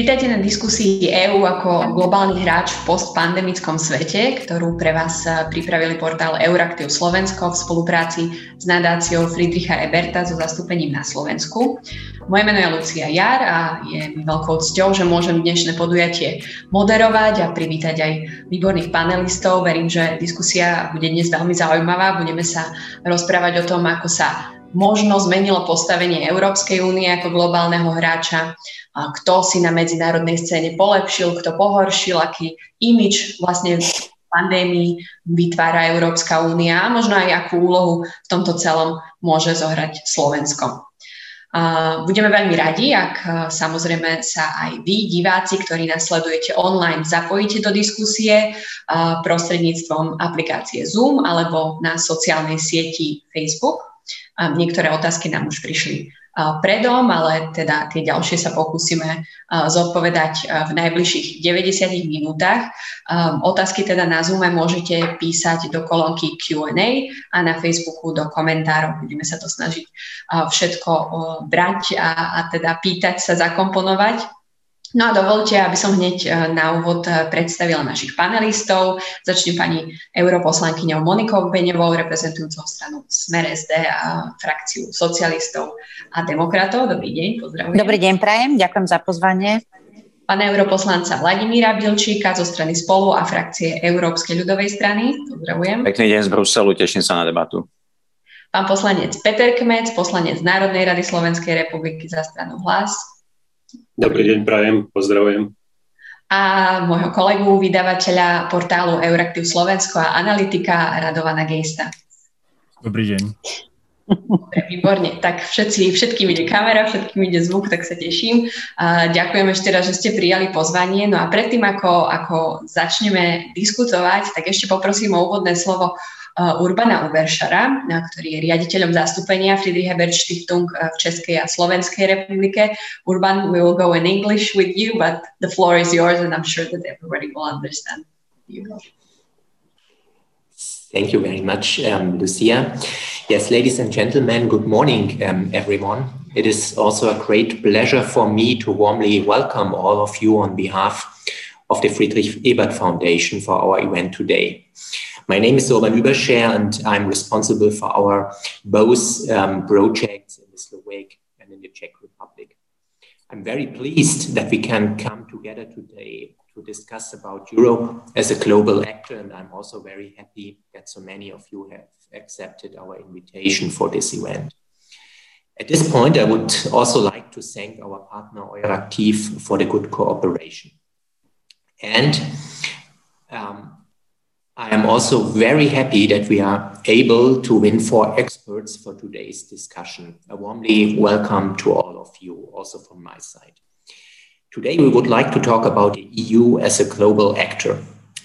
Vítajte na diskusii EÚ ako globálny hráč v postpandemickom svete, ktorú pre vás pripravili portál Euraktiv Slovensko v spolupráci s nadáciou Friedricha Eberta so zastúpením na Slovensku. Moje meno je Lucia Jar a je mi veľkou cťou, že môžem dnešné podujatie moderovať a privítať aj výborných panelistov. Verím, že diskusia bude dnes veľmi zaujímavá. Budeme sa rozprávať o tom, ako sa možno zmenilo postavenie Európskej únie ako globálneho hráča, kto si na medzinárodnej scéne polepšil, kto pohoršil, aký imič vlastne v pandémii vytvára Európska únia a možno aj akú úlohu v tomto celom môže zohrať Slovensko. Budeme veľmi radi, ak samozrejme sa aj vy, diváci, ktorí nás sledujete online, zapojíte do diskusie prostredníctvom aplikácie Zoom alebo na sociálnej sieti Facebook. Niektoré otázky nám už prišli predom, ale teda tie ďalšie sa pokúsime zodpovedať v najbližších 90 minútach. Otázky teda na Zoome môžete písať do kolónky Q&A a na Facebooku do komentárov. Budeme sa to snažiť všetko brať a, a teda pýtať sa, zakomponovať. No a dovolte, aby som hneď e, na úvod e, predstavila našich panelistov. Začnem pani europoslankyňou Monikou Beňovou, reprezentujúcou stranu Smer SD a frakciu socialistov a demokratov. Dobrý deň, pozdravujem. Dobrý deň, prajem, ďakujem za pozvanie. Pana europoslanca Vladimíra Bilčíka zo strany Spolu a frakcie Európskej ľudovej strany. Pozdravujem. Pekný deň z Bruselu, teším sa na debatu. Pán poslanec Peter Kmec, poslanec Národnej rady Slovenskej republiky za stranu Hlas. Dobrý deň, prajem, pozdravujem. A môjho kolegu, vydavateľa portálu Euraktiv Slovensko a analytika Radovana Gejsta. Dobrý deň. Výborne, tak všetci, všetkým ide kamera, všetkým ide zvuk, tak sa teším. A ďakujem ešte raz, že ste prijali pozvanie. No a predtým, ako, ako začneme diskutovať, tak ešte poprosím o úvodné slovo Urbana Uberšara, ktorý je riaditeľom zastúpenia Friedrich Hebert Stiftung uh, v Českej a Slovenskej republike. Urban, we will go in English with you, but the floor is yours and I'm sure that everybody will understand you. Thank you very much, um, Lucia. Yes, ladies and gentlemen, good morning, um, everyone. It is also a great pleasure for me to warmly welcome all of you on behalf of the Friedrich Ebert Foundation for our event today. My name is Urban Überscher, and I'm responsible for our both um, projects in the Slovak and in the Czech Republic. I'm very pleased that we can come together today to discuss about Europe as a global actor, and I'm also very happy that so many of you have accepted our invitation for this event. At this point, I would also like to thank our partner Euractiv for the good cooperation. And um, I am also very happy that we are able to win four experts for today's discussion. A warmly welcome to all of you, also from my side. Today, we would like to talk about the EU as a global actor.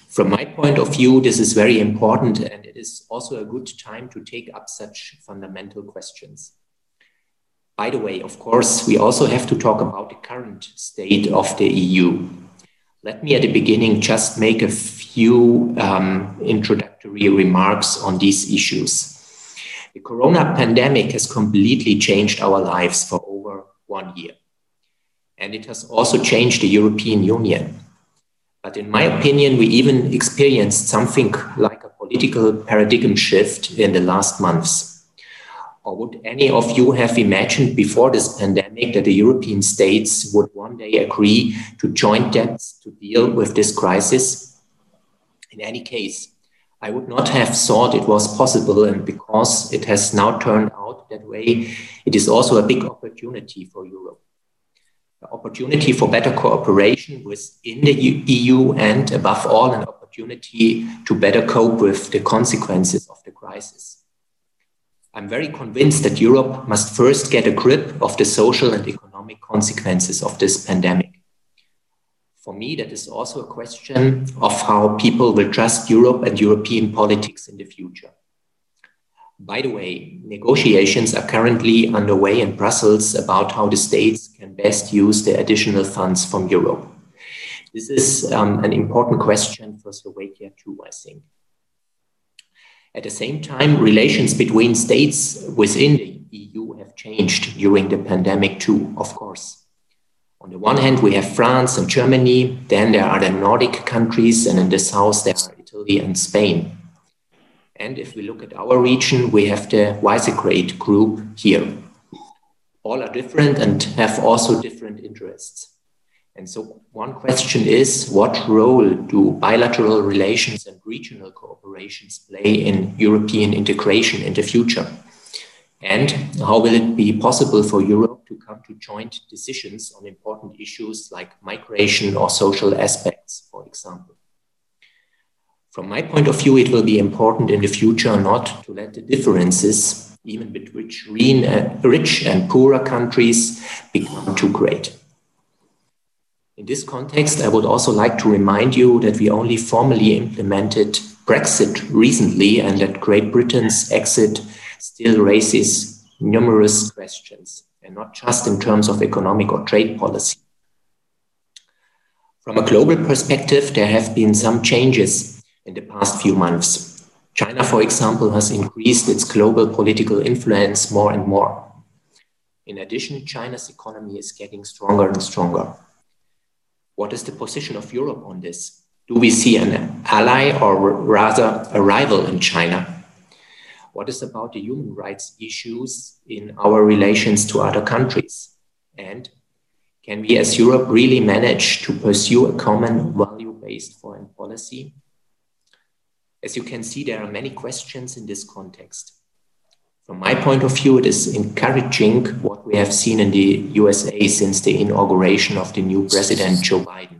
From my point of view, this is very important, and it is also a good time to take up such fundamental questions. By the way, of course, we also have to talk about the current state of the EU. Let me at the beginning just make a few um, introductory remarks on these issues. The corona pandemic has completely changed our lives for over one year. And it has also changed the European Union. But in my opinion, we even experienced something like a political paradigm shift in the last months. Or would any of you have imagined before this pandemic that the European states would one day agree to joint debts to deal with this crisis? In any case, I would not have thought it was possible, and because it has now turned out that way, it is also a big opportunity for Europe. An opportunity for better cooperation within the EU, and above all, an opportunity to better cope with the consequences of the crisis. I'm very convinced that Europe must first get a grip of the social and economic consequences of this pandemic. For me, that is also a question of how people will trust Europe and European politics in the future. By the way, negotiations are currently underway in Brussels about how the states can best use the additional funds from Europe. This is um, an important question for Slovakia, too, I think. At the same time, relations between states within the EU have changed during the pandemic, too, of course. On the one hand, we have France and Germany, then there are the Nordic countries, and in the south, there are Italy and Spain. And if we look at our region, we have the Visegrad group here. All are different and have also different interests. And so, one question is what role do bilateral relations and regional cooperations play in European integration in the future? And how will it be possible for Europe to come to joint decisions on important issues like migration or social aspects, for example? From my point of view, it will be important in the future not to let the differences, even between rich and poorer countries, become too great. In this context, I would also like to remind you that we only formally implemented Brexit recently and that Great Britain's exit still raises numerous questions, and not just in terms of economic or trade policy. From a global perspective, there have been some changes in the past few months. China, for example, has increased its global political influence more and more. In addition, China's economy is getting stronger and stronger. What is the position of Europe on this? Do we see an ally or rather a rival in China? What is about the human rights issues in our relations to other countries? And can we as Europe really manage to pursue a common value based foreign policy? As you can see, there are many questions in this context. From my point of view, it is encouraging what we have seen in the USA since the inauguration of the new president, Joe Biden.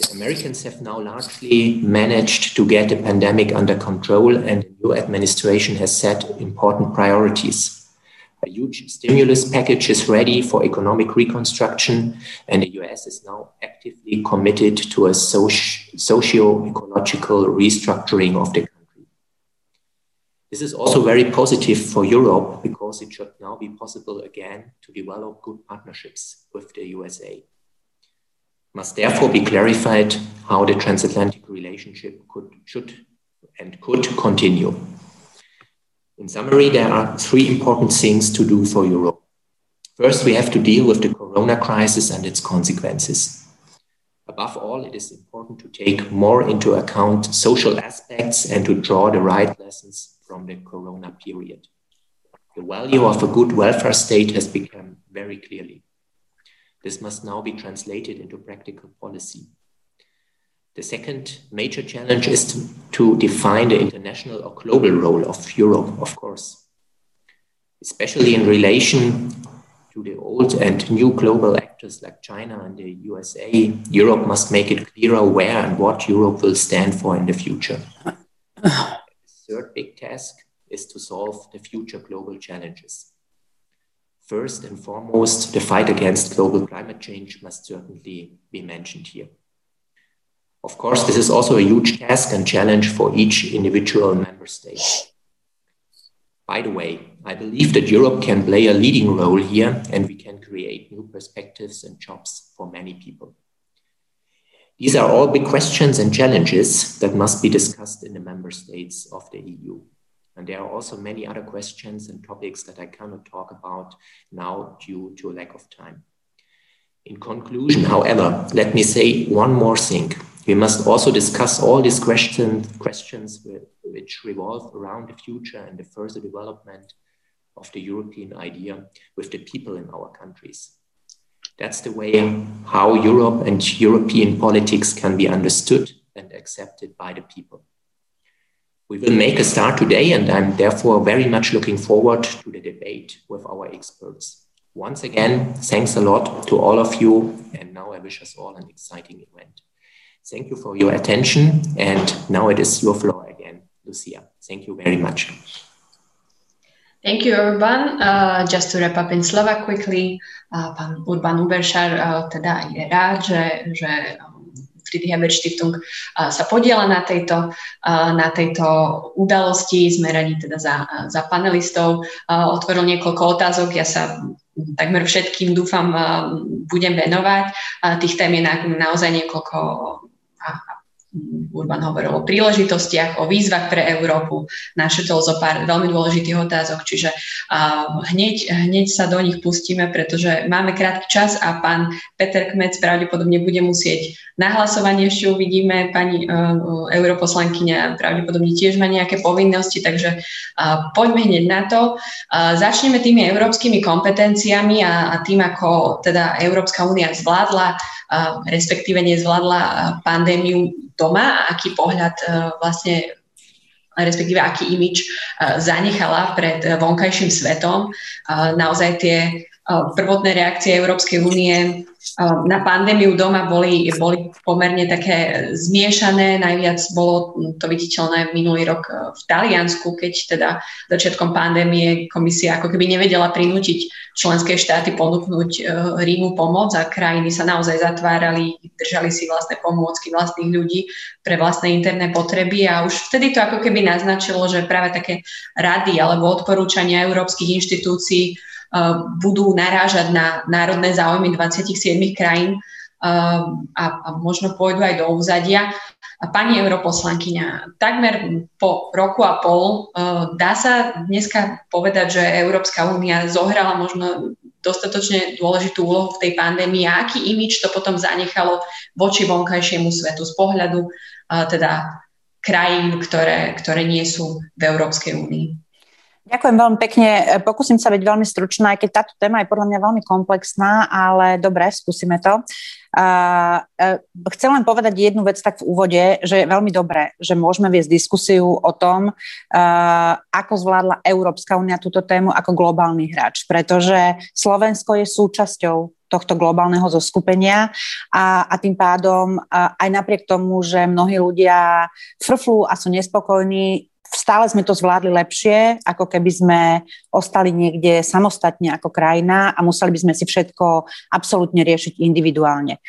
The Americans have now largely managed to get the pandemic under control, and the new administration has set important priorities. A huge stimulus package is ready for economic reconstruction, and the US is now actively committed to a socio ecological restructuring of the country. this is also very positive for Europe because it should now be possible again to develop good partnerships with the USA. Must therefore be clarified how the transatlantic relationship could, should, and could continue. In summary, there are three important things to do for Europe. First, we have to deal with the corona crisis and its consequences. Above all, it is important to take more into account social aspects and to draw the right lessons from the corona period. The value of a good welfare state has become very clearly. This must now be translated into practical policy. The second major challenge is to, to define the international or global role of Europe, of course, especially in relation to the old and new global actors like China and the USA. Europe must make it clearer where and what Europe will stand for in the future the third big task is to solve the future global challenges. First and foremost, the fight against global climate change must certainly be mentioned here. Of course, this is also a huge task and challenge for each individual member state. By the way, I believe that Europe can play a leading role here and we can create new perspectives and jobs for many people. These are all big questions and challenges that must be discussed in the member states of the EU. And there are also many other questions and topics that I cannot talk about now due to a lack of time. In conclusion, however, let me say one more thing. We must also discuss all these question, questions which revolve around the future and the further development of the European idea with the people in our countries. That's the way how Europe and European politics can be understood and accepted by the people. We will make a start today, and I'm therefore very much looking forward to the debate with our experts. Once again, thanks a lot to all of you, and now I wish us all an exciting event. Thank you for your attention, and now it is your floor again, Lucia. Thank you very much. Thank you, Urban. Uh, just to wrap up in Slovak quickly, uh, pán Urban Uberšar uh, teda je rád, že, že um, Friedrich Ebert Stiftung sa podiela na tejto, na tejto udalosti. Sme radi teda za, za panelistov. Otvoril niekoľko otázok, ja sa takmer všetkým dúfam budem venovať. Tých tém je na, naozaj niekoľko Urban hovoril o príležitostiach, o výzvach pre Európu, našetol zo pár veľmi dôležitých otázok, čiže hneď, hneď sa do nich pustíme, pretože máme krátky čas a pán Peter Kmec pravdepodobne bude musieť na hlasovanie ešte uvidíme, pani uh, europoslankyňa pravdepodobne tiež má nejaké povinnosti, takže poďme hneď na to. Začneme tými európskymi kompetenciami a, tým, ako teda Európska únia zvládla, uh, respektíve nezvládla uh, doma a aký pohľad uh, vlastne respektíve aký imič uh, zanechala pred uh, vonkajším svetom. Naozaj tie prvotné reakcie Európskej únie na pandémiu doma boli, boli pomerne také zmiešané. Najviac bolo to viditeľné minulý rok v Taliansku, keď teda začiatkom pandémie komisia ako keby nevedela prinútiť členské štáty ponúknuť Rímu pomoc a krajiny sa naozaj zatvárali, držali si vlastné pomôcky vlastných ľudí pre vlastné interné potreby a už vtedy to ako keby naznačilo, že práve také rady alebo odporúčania európskych inštitúcií budú narážať na národné záujmy 27 krajín eh, a, a možno pôjdu aj do úzadia. A pani europoslankyňa, takmer po roku a pol eh, dá sa dneska povedať, že Európska únia zohrala možno dostatočne dôležitú úlohu v tej pandémii a aký imič to potom zanechalo voči vonkajšiemu svetu z pohľadu teda krajín, ktoré, ktoré nie sú v Európskej únii. Ďakujem veľmi pekne. Pokúsim sa byť veľmi stručná, aj keď táto téma je podľa mňa veľmi komplexná, ale dobre, skúsime to. Uh, chcem len povedať jednu vec tak v úvode, že je veľmi dobré, že môžeme viesť diskusiu o tom, uh, ako zvládla Európska únia túto tému ako globálny hráč, pretože Slovensko je súčasťou tohto globálneho zoskupenia a, a tým pádom a aj napriek tomu, že mnohí ľudia frflú a sú nespokojní, stále sme to zvládli lepšie, ako keby sme ostali niekde samostatne ako krajina a museli by sme si všetko absolútne riešiť individuálne.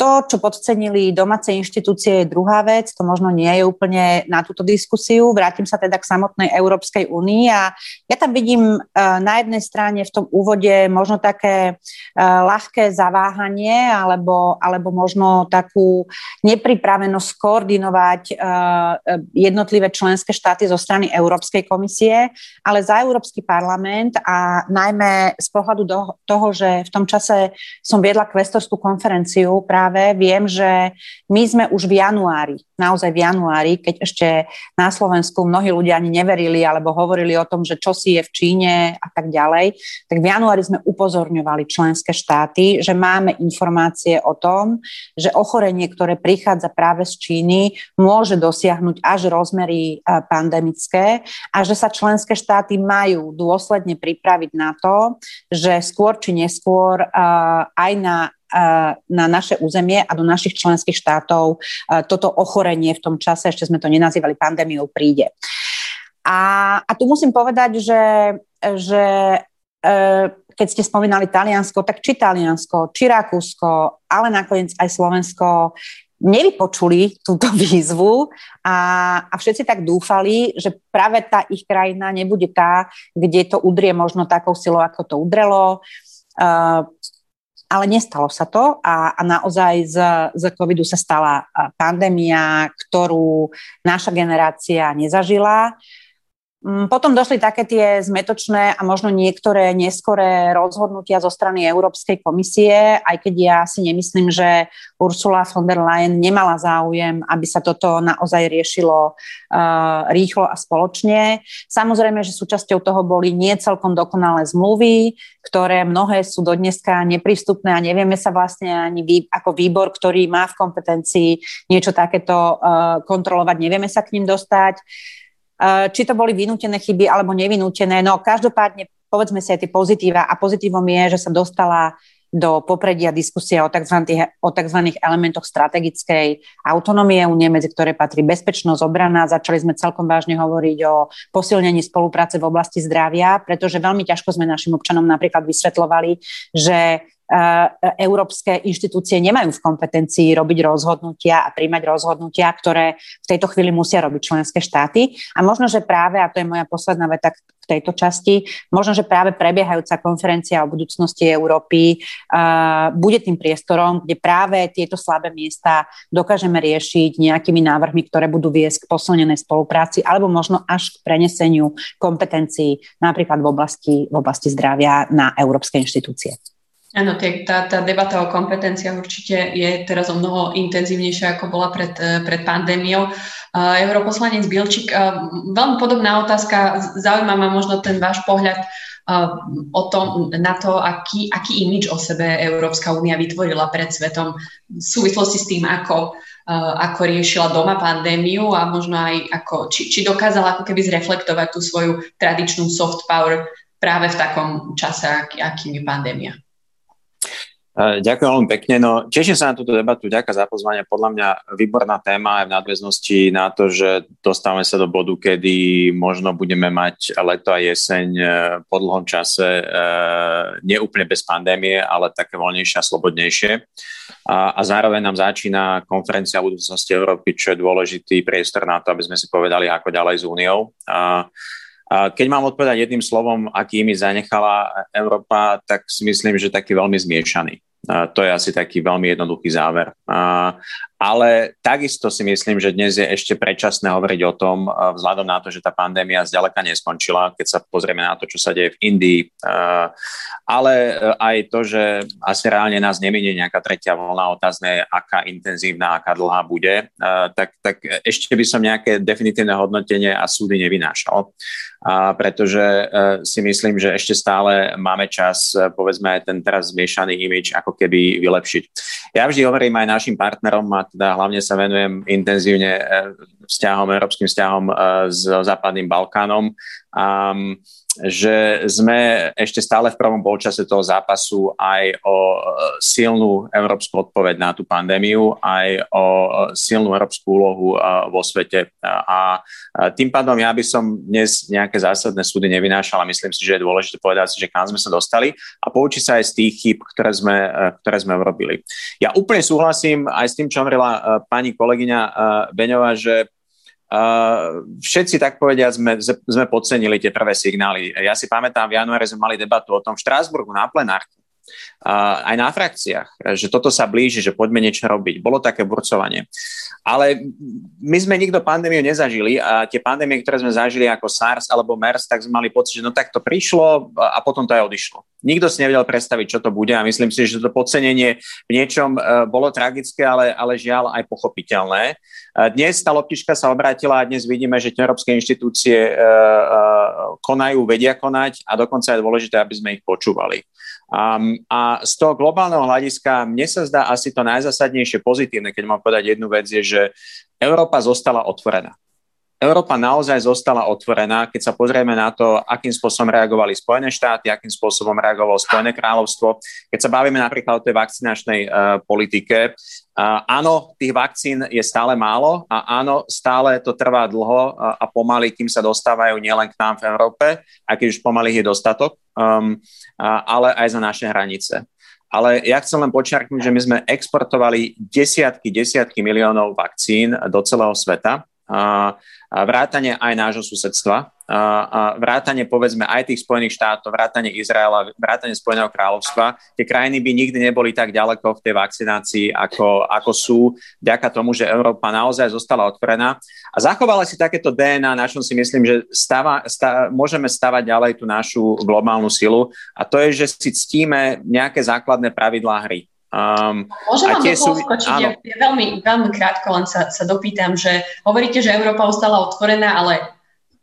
To, čo podcenili domáce inštitúcie, je druhá vec, to možno nie je úplne na túto diskusiu. Vrátim sa teda k samotnej Európskej únii a ja tam vidím uh, na jednej strane v tom úvode možno také uh, ľahké zaváhanie alebo, alebo možno takú nepripravenosť koordinovať uh, jednotlivé členské štáty zo strany Európskej komisie, ale za Európsky parlament a najmä z pohľadu toho, že v tom čase som viedla kvestorskú konferenciu práve práve viem, že my sme už v januári, naozaj v januári, keď ešte na Slovensku mnohí ľudia ani neverili alebo hovorili o tom, že čo si je v Číne a tak ďalej, tak v januári sme upozorňovali členské štáty, že máme informácie o tom, že ochorenie, ktoré prichádza práve z Číny, môže dosiahnuť až rozmery pandemické a že sa členské štáty majú dôsledne pripraviť na to, že skôr či neskôr aj na na naše územie a do našich členských štátov toto ochorenie v tom čase, ešte sme to nenazývali pandémiou, príde. A, a tu musím povedať, že, že e, keď ste spomínali Taliansko, tak či Taliansko, či Rakúsko, ale nakoniec aj Slovensko nevypočuli túto výzvu a, a všetci tak dúfali, že práve tá ich krajina nebude tá, kde to udrie možno takou silou, ako to udrelo. Uh, ale nestalo sa to a, a naozaj z, z covidu sa stala pandémia, ktorú naša generácia nezažila. Mm, potom došli také tie zmetočné a možno niektoré neskoré rozhodnutia zo strany Európskej komisie, aj keď ja si nemyslím, že Ursula von der Leyen nemala záujem, aby sa toto naozaj riešilo uh, rýchlo a spoločne. Samozrejme, že súčasťou toho boli nie celkom dokonalé zmluvy, ktoré mnohé sú do dneska neprístupné a nevieme sa vlastne ani vý, ako výbor, ktorý má v kompetencii niečo takéto uh, kontrolovať, nevieme sa k ním dostať. Eh, či to boli vynútené chyby alebo nevinútené. No každopádne povedzme si aj tie pozitíva a pozitívom je, že sa dostala do popredia diskusie o tzv. o tzv. elementoch strategickej autonómie únie, medzi ktoré patrí bezpečnosť, obrana. Začali sme celkom vážne hovoriť o posilnení spolupráce v oblasti zdravia, pretože veľmi ťažko sme našim občanom napríklad vysvetlovali, že európske inštitúcie nemajú v kompetencii robiť rozhodnutia a príjmať rozhodnutia, ktoré v tejto chvíli musia robiť členské štáty. A možno, že práve, a to je moja posledná veta v tejto časti, možno, že práve prebiehajúca konferencia o budúcnosti Európy uh, bude tým priestorom, kde práve tieto slabé miesta dokážeme riešiť nejakými návrhmi, ktoré budú viesť k posilnenej spolupráci alebo možno až k preneseniu kompetencií napríklad v oblasti, v oblasti zdravia na európske inštitúcie. Áno, tá, tá debata o kompetenciách určite je teraz o mnoho intenzívnejšia, ako bola pred, eh, pred pandémiou. Uh, europoslanec Bilčík, uh, veľmi podobná otázka, zaujíma ma možno ten váš pohľad o tom, na to, aký, aký imič o sebe Európska únia vytvorila pred svetom v súvislosti s tým, ako, ako riešila doma pandémiu a možno aj ako, či, či dokázala ako keby zreflektovať tú svoju tradičnú soft power práve v takom čase, aký, akým je pandémia. Ďakujem veľmi pekne. No, teším sa na túto debatu. Ďakujem za pozvanie. Podľa mňa výborná téma aj v nadväznosti na to, že dostávame sa do bodu, kedy možno budeme mať leto a jeseň e, po dlhom čase e, neúplne bez pandémie, ale také voľnejšie a slobodnejšie. A, a zároveň nám začína konferencia o budúcnosti Európy, čo je dôležitý priestor na to, aby sme si povedali, ako ďalej s Úniou. A, keď mám odpovedať jedným slovom, aký mi zanechala Európa, tak si myslím, že taký veľmi zmiešaný. To je asi taký veľmi jednoduchý záver. Ale takisto si myslím, že dnes je ešte predčasné hovoriť o tom, vzhľadom na to, že tá pandémia zďaleka neskončila, keď sa pozrieme na to, čo sa deje v Indii, ale aj to, že asi reálne nás neminie nejaká tretia vlna, otázne aká intenzívna, aká dlhá bude, tak, tak ešte by som nejaké definitívne hodnotenie a súdy nevynášal. A pretože si myslím, že ešte stále máme čas, povedzme aj ten teraz zmiešaný imič, ako keby vylepšiť. Ja vždy hovorím aj našim partnerom a teda hlavne sa venujem intenzívne e, vzťahom, európskym vzťahom e, s Západným Balkánom. Um, že sme ešte stále v prvom polčase toho zápasu aj o e, silnú európsku odpoveď na tú pandémiu, aj o e, silnú európsku úlohu e, vo svete. A tým pádom ja by som dnes nejaké zásadné súdy nevynášal a myslím si, že je dôležité povedať si, že kam sme sa dostali a poučiť sa aj z tých chyb, ktoré sme, ktoré sme urobili. Ja úplne súhlasím aj s tým, čo hovorila pani kolegyňa Beňová, že všetci, tak povedia, sme, sme podcenili tie prvé signály. Ja si pamätám, v januári sme mali debatu o tom v Štrásburgu na plenárke, aj na frakciách, že toto sa blíži, že poďme niečo robiť. Bolo také burcovanie. Ale my sme nikto pandémiu nezažili a tie pandémie, ktoré sme zažili ako SARS alebo MERS, tak sme mali pocit, že no tak to prišlo a potom to aj odišlo. Nikto si nevedel predstaviť, čo to bude a myslím si, že to podcenenie v niečom uh, bolo tragické, ale, ale žiaľ aj pochopiteľné. Dnes tá loptička sa obrátila a dnes vidíme, že tie európske inštitúcie e, e, konajú, vedia konať a dokonca je dôležité, aby sme ich počúvali. A z toho globálneho hľadiska mne sa zdá asi to najzasadnejšie pozitívne, keď mám povedať jednu vec, je, že Európa zostala otvorená. Európa naozaj zostala otvorená, keď sa pozrieme na to, akým spôsobom reagovali Spojené štáty, akým spôsobom reagovalo Spojené kráľovstvo. Keď sa bavíme napríklad o tej vakcinačnej uh, politike, uh, áno, tých vakcín je stále málo a áno, stále to trvá dlho uh, a pomaly, kým sa dostávajú nielen k nám v Európe, aj keď už pomaly je dostatok, um, uh, ale aj za naše hranice. Ale ja chcem len počiarknúť, že my sme exportovali desiatky, desiatky miliónov vakcín do celého sveta vrátane aj nášho susedstva, vrátane povedzme aj tých Spojených štátov, vrátane Izraela, vrátane Spojeného kráľovstva. Tie krajiny by nikdy neboli tak ďaleko v tej vakcinácii, ako, ako sú, vďaka tomu, že Európa naozaj zostala otvorená a zachovala si takéto DNA, na čom si myslím, že stava, stav, môžeme stavať ďalej tú našu globálnu silu a to je, že si ctíme nejaké základné pravidlá hry. Um, Môžem vám do sú... skočiť? Ja, ja veľmi, veľmi krátko len sa, sa dopýtam, že hovoríte, že Európa ostala otvorená, ale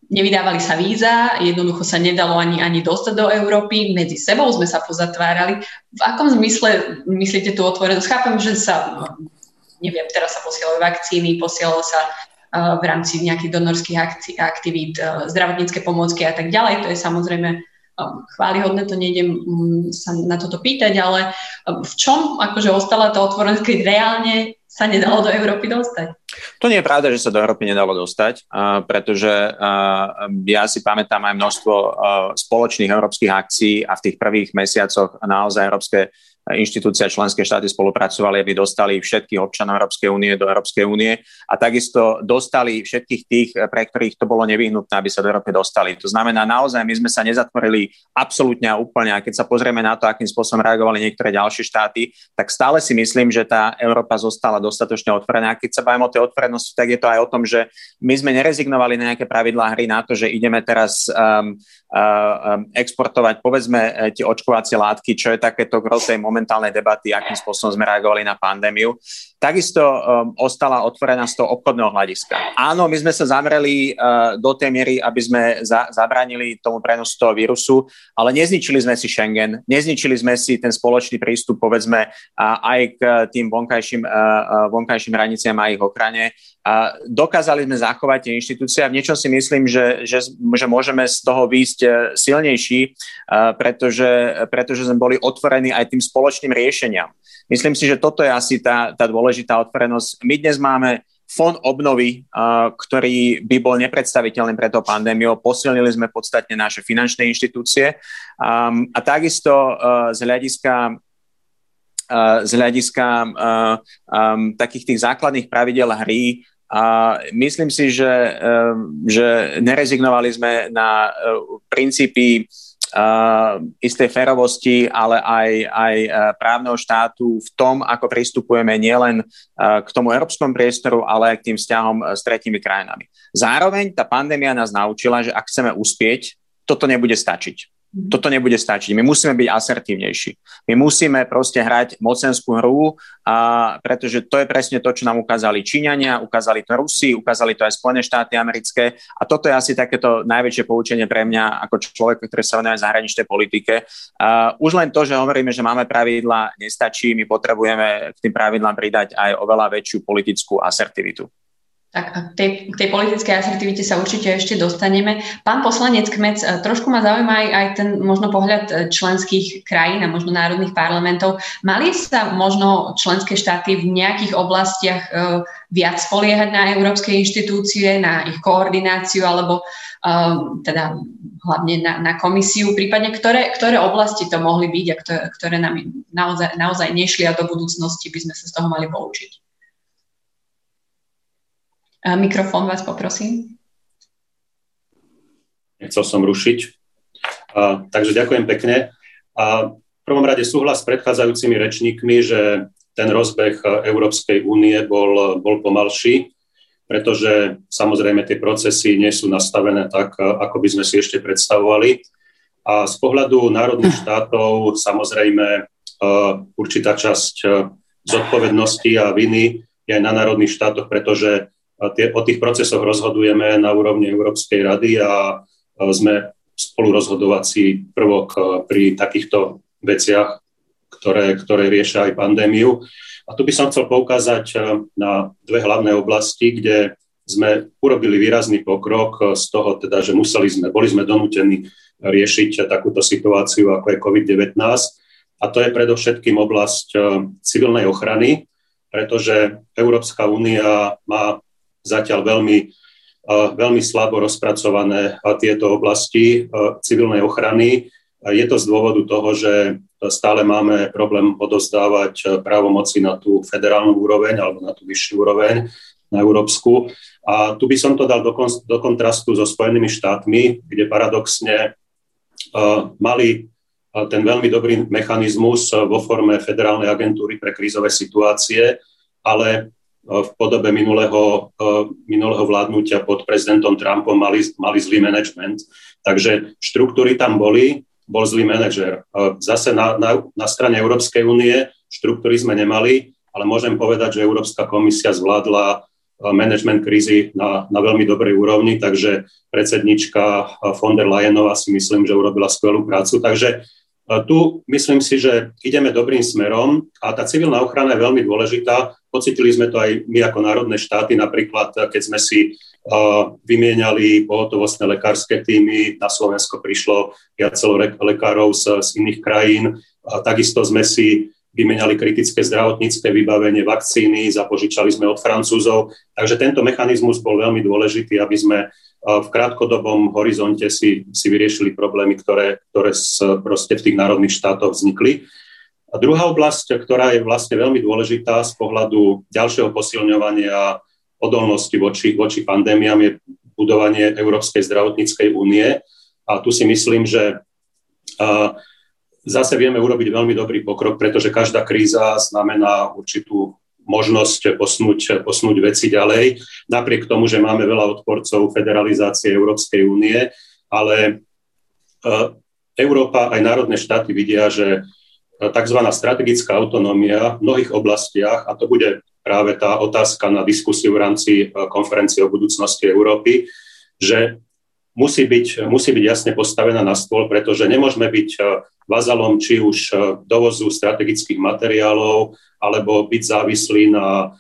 nevydávali sa víza, jednoducho sa nedalo ani, ani dostať do Európy, medzi sebou sme sa pozatvárali. V akom zmysle myslíte tú otvorenosť? Chápem, že sa, neviem, teraz sa posielajú vakcíny, posielalo sa uh, v rámci nejakých donorských akci- aktivít uh, zdravotnícke pomôcky a tak ďalej, to je samozrejme chválihodné, to nejdem mm, sa na toto pýtať, ale v čom akože ostala tá otvorenosť, keď reálne sa nedalo do Európy dostať? To nie je pravda, že sa do Európy nedalo dostať, pretože ja si pamätám aj množstvo spoločných európskych akcií a v tých prvých mesiacoch naozaj európske inštitúcia členské štáty spolupracovali, aby dostali všetkých občanov Európskej únie do Európskej únie a takisto dostali všetkých tých, pre ktorých to bolo nevyhnutné, aby sa do Európy dostali. To znamená, naozaj my sme sa nezatvorili absolútne a úplne a keď sa pozrieme na to, akým spôsobom reagovali niektoré ďalšie štáty, tak stále si myslím, že tá Európa zostala dostatočne otvorená. A keď sa bavíme o tej otvorenosti, tak je to aj o tom, že my sme nerezignovali na nejaké pravidlá hry na to, že ideme teraz um, exportovať povedzme e, tie očkovacie látky, čo je takéto gro tej momentálnej debaty, akým spôsobom sme reagovali na pandémiu. Takisto um, ostala otvorená z toho obchodného hľadiska. Áno, my sme sa zamreli uh, do tej miery, aby sme za, zabránili tomu prenosu toho vírusu, ale nezničili sme si Schengen, nezničili sme si ten spoločný prístup, povedzme, uh, aj k tým vonkajším, uh, uh, vonkajším hraniciam a ich ochrane. Uh, dokázali sme zachovať tie inštitúcie a v niečom si myslím, že, že, že môžeme z toho výjsť uh, silnejší, uh, pretože, pretože sme boli otvorení aj tým spoločným riešeniam. Myslím si, že toto je asi tá, tá dôležitá otvorenosť. My dnes máme fond obnovy, ktorý by bol nepredstaviteľný pre to pandémiu. Posilnili sme podstatne naše finančné inštitúcie a takisto z hľadiska z hľadiska takých tých základných pravidel hry a myslím si, že, že nerezignovali sme na princípy istej férovosti, ale aj, aj uh, právneho štátu v tom, ako pristupujeme nielen uh, k tomu európskom priestoru, ale aj k tým vzťahom s tretími krajinami. Zároveň tá pandémia nás naučila, že ak chceme uspieť, toto nebude stačiť. Mhm. Toto nebude stačiť. My musíme byť asertívnejší. My musíme proste hrať mocenskú hru, a, pretože to je presne to, čo nám ukázali Číňania, ukázali to Rusi, ukázali to aj Spojené štáty americké. A toto je asi takéto najväčšie poučenie pre mňa ako človek, ktorý sa venuje zahraničnej politike. A, už len to, že hovoríme, že máme pravidla, nestačí. My potrebujeme k tým pravidlám pridať aj oveľa väčšiu politickú asertivitu. Tak k tej, tej politickej asertivite sa určite ešte dostaneme. Pán poslanec Kmec, e, trošku ma zaujíma aj, aj ten možno pohľad e, členských krajín a možno národných parlamentov. Mali sa možno členské štáty v nejakých oblastiach uh, viac spoliehať na európske inštitúcie, na ich koordináciu alebo teda hlavne na, na komisiu, prípadne ktoré, ktoré oblasti to mohli byť a ktoré, ktoré nám naozaj, naozaj nešli a do budúcnosti by sme sa z toho mali poučiť? Mikrofón vás poprosím. Nechcel som rušiť. A, takže ďakujem pekne. A v prvom rade súhlas s predchádzajúcimi rečníkmi, že ten rozbeh Európskej únie bol, bol pomalší, pretože samozrejme tie procesy nie sú nastavené tak, ako by sme si ešte predstavovali. A z pohľadu národných štátov samozrejme určitá časť zodpovednosti a viny je aj na národných štátoch, pretože tie, o tých procesoch rozhodujeme na úrovni Európskej rady a sme spolurozhodovací prvok pri takýchto veciach, ktoré, ktoré riešia aj pandémiu. A tu by som chcel poukázať na dve hlavné oblasti, kde sme urobili výrazný pokrok z toho, teda, že museli sme, boli sme donútení riešiť takúto situáciu, ako je COVID-19. A to je predovšetkým oblasť civilnej ochrany, pretože Európska únia má zatiaľ veľmi, veľmi slabo rozpracované tieto oblasti civilnej ochrany. Je to z dôvodu toho, že stále máme problém odozdávať právomoci na tú federálnu úroveň alebo na tú vyššiu úroveň, na európsku. A tu by som to dal do, kon- do kontrastu so Spojenými štátmi, kde paradoxne uh, mali ten veľmi dobrý mechanizmus vo forme Federálnej agentúry pre krízové situácie, ale v podobe minulého, eh, minulého vládnutia pod prezidentom Trumpom mali, mali zlý management. Takže štruktúry tam boli, bol zlý manažer. Eh, zase na, na, na strane Európskej únie štruktúry sme nemali, ale môžem povedať, že Európska komisia zvládla eh, management krízy na, na veľmi dobrej úrovni, takže predsednička von der Leyenová si myslím, že urobila skvelú prácu. Takže tu myslím si, že ideme dobrým smerom a tá civilná ochrana je veľmi dôležitá. Pocitili sme to aj my ako národné štáty, napríklad keď sme si vymieniali pohotovostné lekárske týmy, na Slovensko prišlo viacelo lekárov z, z iných krajín. A takisto sme si vymenali kritické zdravotnícke vybavenie, vakcíny, zapožičali sme od Francúzov. Takže tento mechanizmus bol veľmi dôležitý, aby sme v krátkodobom horizonte si, si vyriešili problémy, ktoré, ktoré proste v tých národných štátoch vznikli. A druhá oblasť, ktorá je vlastne veľmi dôležitá z pohľadu ďalšieho posilňovania odolnosti voči, voči pandémiám, je budovanie Európskej zdravotníckej únie. A tu si myslím, že zase vieme urobiť veľmi dobrý pokrok, pretože každá kríza znamená určitú možnosť posnúť, posnúť veci ďalej, napriek tomu, že máme veľa odporcov federalizácie Európskej únie, ale e, Európa aj národné štáty vidia, že e, tzv. strategická autonómia v mnohých oblastiach, a to bude práve tá otázka na diskusiu v rámci e, konferencie o budúcnosti Európy, že musí byť, musí byť jasne postavená na stôl, pretože nemôžeme byť vazalom či už dovozu strategických materiálov, alebo byť závislí na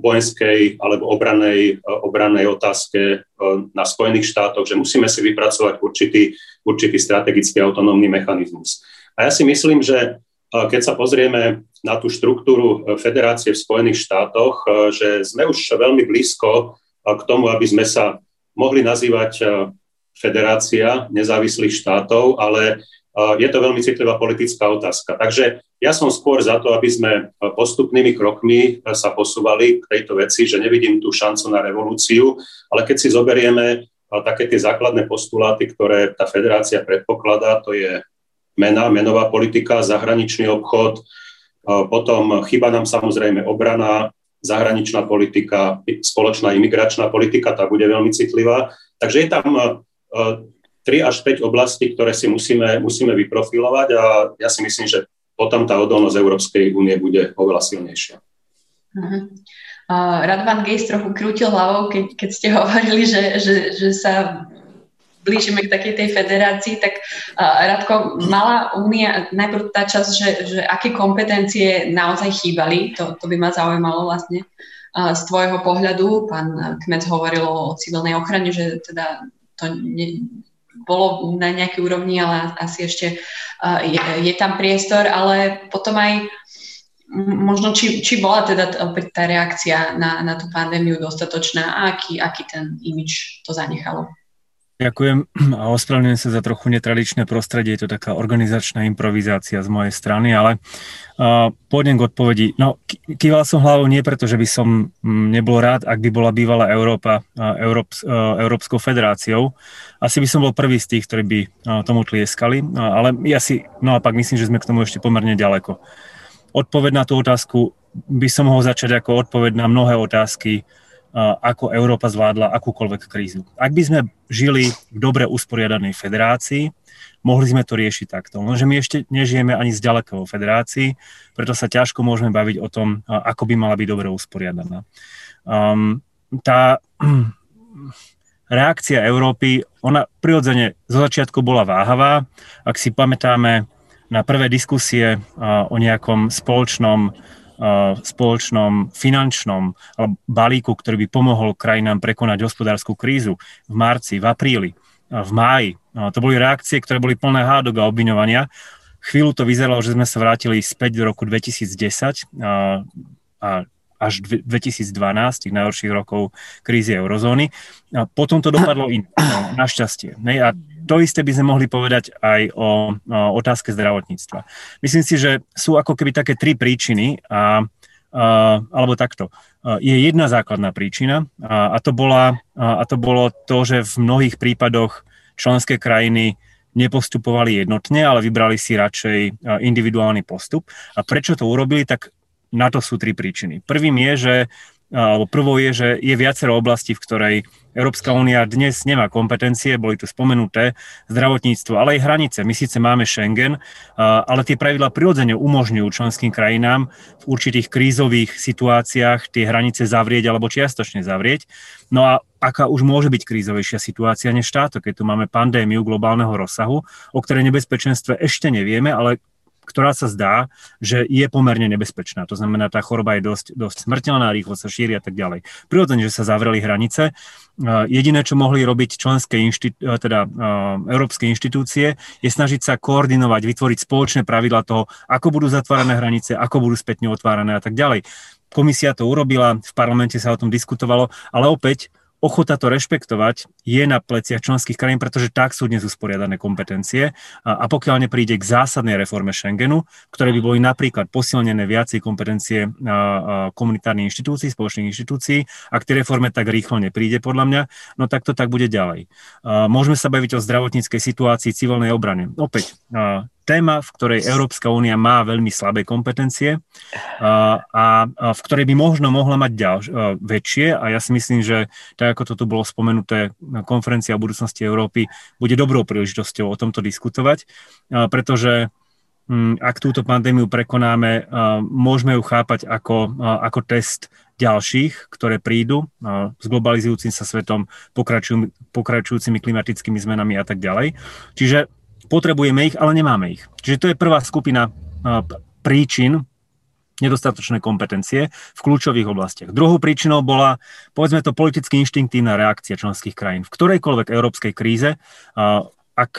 vojenskej alebo obranej, obranej otázke na Spojených štátoch, že musíme si vypracovať určitý, určitý strategický autonómny mechanizmus. A ja si myslím, že keď sa pozrieme na tú štruktúru federácie v Spojených štátoch, že sme už veľmi blízko k tomu, aby sme sa mohli nazývať federácia nezávislých štátov, ale je to veľmi citlivá politická otázka. Takže ja som skôr za to, aby sme postupnými krokmi sa posúvali k tejto veci, že nevidím tú šancu na revolúciu, ale keď si zoberieme také tie základné postuláty, ktoré tá federácia predpokladá, to je mena, menová politika, zahraničný obchod, potom chyba nám samozrejme obrana, zahraničná politika, spoločná imigračná politika, tá bude veľmi citlivá. Takže je tam 3 až 5 oblastí, ktoré si musíme, musíme vyprofilovať a ja si myslím, že potom tá odolnosť Európskej únie bude oveľa silnejšia. Uh-huh. Uh, Radvan Gejs trochu krútil hlavou, keď, keď ste hovorili, že, že, že sa blížime k takej tej federácii, tak uh, Radko, mala únia najprv tá časť, že, že aké kompetencie naozaj chýbali, to, to by ma zaujímalo vlastne uh, z tvojho pohľadu. Pán Kmec hovoril o civilnej ochrane, že teda to ne, bolo na nejakej úrovni, ale asi ešte je, je tam priestor, ale potom aj možno, či, či bola teda opäť tá reakcia na, na tú pandémiu dostatočná a aký, aký ten imič to zanechalo. Ďakujem a ospravedlňujem sa za trochu netradičné prostredie, je to taká organizačná improvizácia z mojej strany, ale uh, pôjdem k odpovedi. No, kýval som hlavou nie preto, že by som nebol rád, ak by bola bývalá Európa uh, Európs, uh, Európskou federáciou. Asi by som bol prvý z tých, ktorí by uh, tomu tlieskali, uh, ale ja si naopak myslím, že sme k tomu ešte pomerne ďaleko. Odpoveď na tú otázku by som mohol začať ako odpoveď na mnohé otázky, ako Európa zvládla akúkoľvek krízu. Ak by sme žili v dobre usporiadanej federácii, mohli sme to riešiť takto. Lenže my ešte nežijeme ani zďaleka vo federácii, preto sa ťažko môžeme baviť o tom, ako by mala byť dobre usporiadaná. Um, tá reakcia Európy, ona prirodzene zo začiatku bola váhavá. Ak si pamätáme na prvé diskusie o nejakom spoločnom spoločnom finančnom balíku, ktorý by pomohol krajinám prekonať hospodárskú krízu v marci, v apríli, v máji. To boli reakcie, ktoré boli plné hádok a obviňovania. Chvíľu to vyzeralo, že sme sa vrátili späť do roku 2010 a, a až 2012, tých najhorších rokov krízy eurozóny. A potom to dopadlo inak, našťastie. A to isté by sme mohli povedať aj o, o otázke zdravotníctva. Myslím si, že sú ako keby také tri príčiny a a, alebo takto. Je jedna základná príčina a, a, to bola, a, a to bolo to, že v mnohých prípadoch členské krajiny nepostupovali jednotne, ale vybrali si radšej individuálny postup. A prečo to urobili, tak na to sú tri príčiny. Prvým je, že alebo prvou je, že je viacero oblastí, v ktorej Európska únia dnes nemá kompetencie, boli tu spomenuté, zdravotníctvo, ale aj hranice. My síce máme Schengen, ale tie pravidla prirodzene umožňujú členským krajinám v určitých krízových situáciách tie hranice zavrieť alebo čiastočne zavrieť. No a aká už môže byť krízovejšia situácia než táto, keď tu máme pandémiu globálneho rozsahu, o ktorej nebezpečenstve ešte nevieme, ale ktorá sa zdá, že je pomerne nebezpečná. To znamená, tá choroba je dosť, dosť smrteľná, rýchlo sa šíri a tak ďalej. Prirodzene, že sa zavreli hranice. Jediné, čo mohli robiť členské inštitú, teda európske inštitúcie, je snažiť sa koordinovať, vytvoriť spoločné pravidla toho, ako budú zatvárané hranice, ako budú spätne otvárané a tak ďalej. Komisia to urobila, v parlamente sa o tom diskutovalo, ale opäť ochota to rešpektovať je na pleciach členských krajín, pretože tak sú dnes usporiadané kompetencie a, a pokiaľ nepríde k zásadnej reforme Schengenu, ktoré by boli napríklad posilnené viacej kompetencie a, a komunitárnych inštitúcií, spoločných inštitúcií, ak tie reforme tak rýchlo nepríde podľa mňa, no tak to tak bude ďalej. A, môžeme sa baviť o zdravotníckej situácii civilnej obrane. Opäť, a, téma, v ktorej Európska únia má veľmi slabé kompetencie a, a, v ktorej by možno mohla mať ďalš, a, väčšie a ja si myslím, že tak ako to tu bolo spomenuté, konferencia o budúcnosti Európy bude dobrou príležitosťou o tomto diskutovať, a, pretože m, ak túto pandémiu prekonáme, môžeme ju chápať ako, ako test ďalších, ktoré prídu s globalizujúcim sa svetom, pokračujú, pokračujúcimi klimatickými zmenami a tak ďalej. Čiže potrebujeme ich, ale nemáme ich. Čiže to je prvá skupina príčin nedostatočné kompetencie v kľúčových oblastiach. Druhou príčinou bola, povedzme to, politicky inštinktívna reakcia členských krajín. V ktorejkoľvek európskej kríze, ak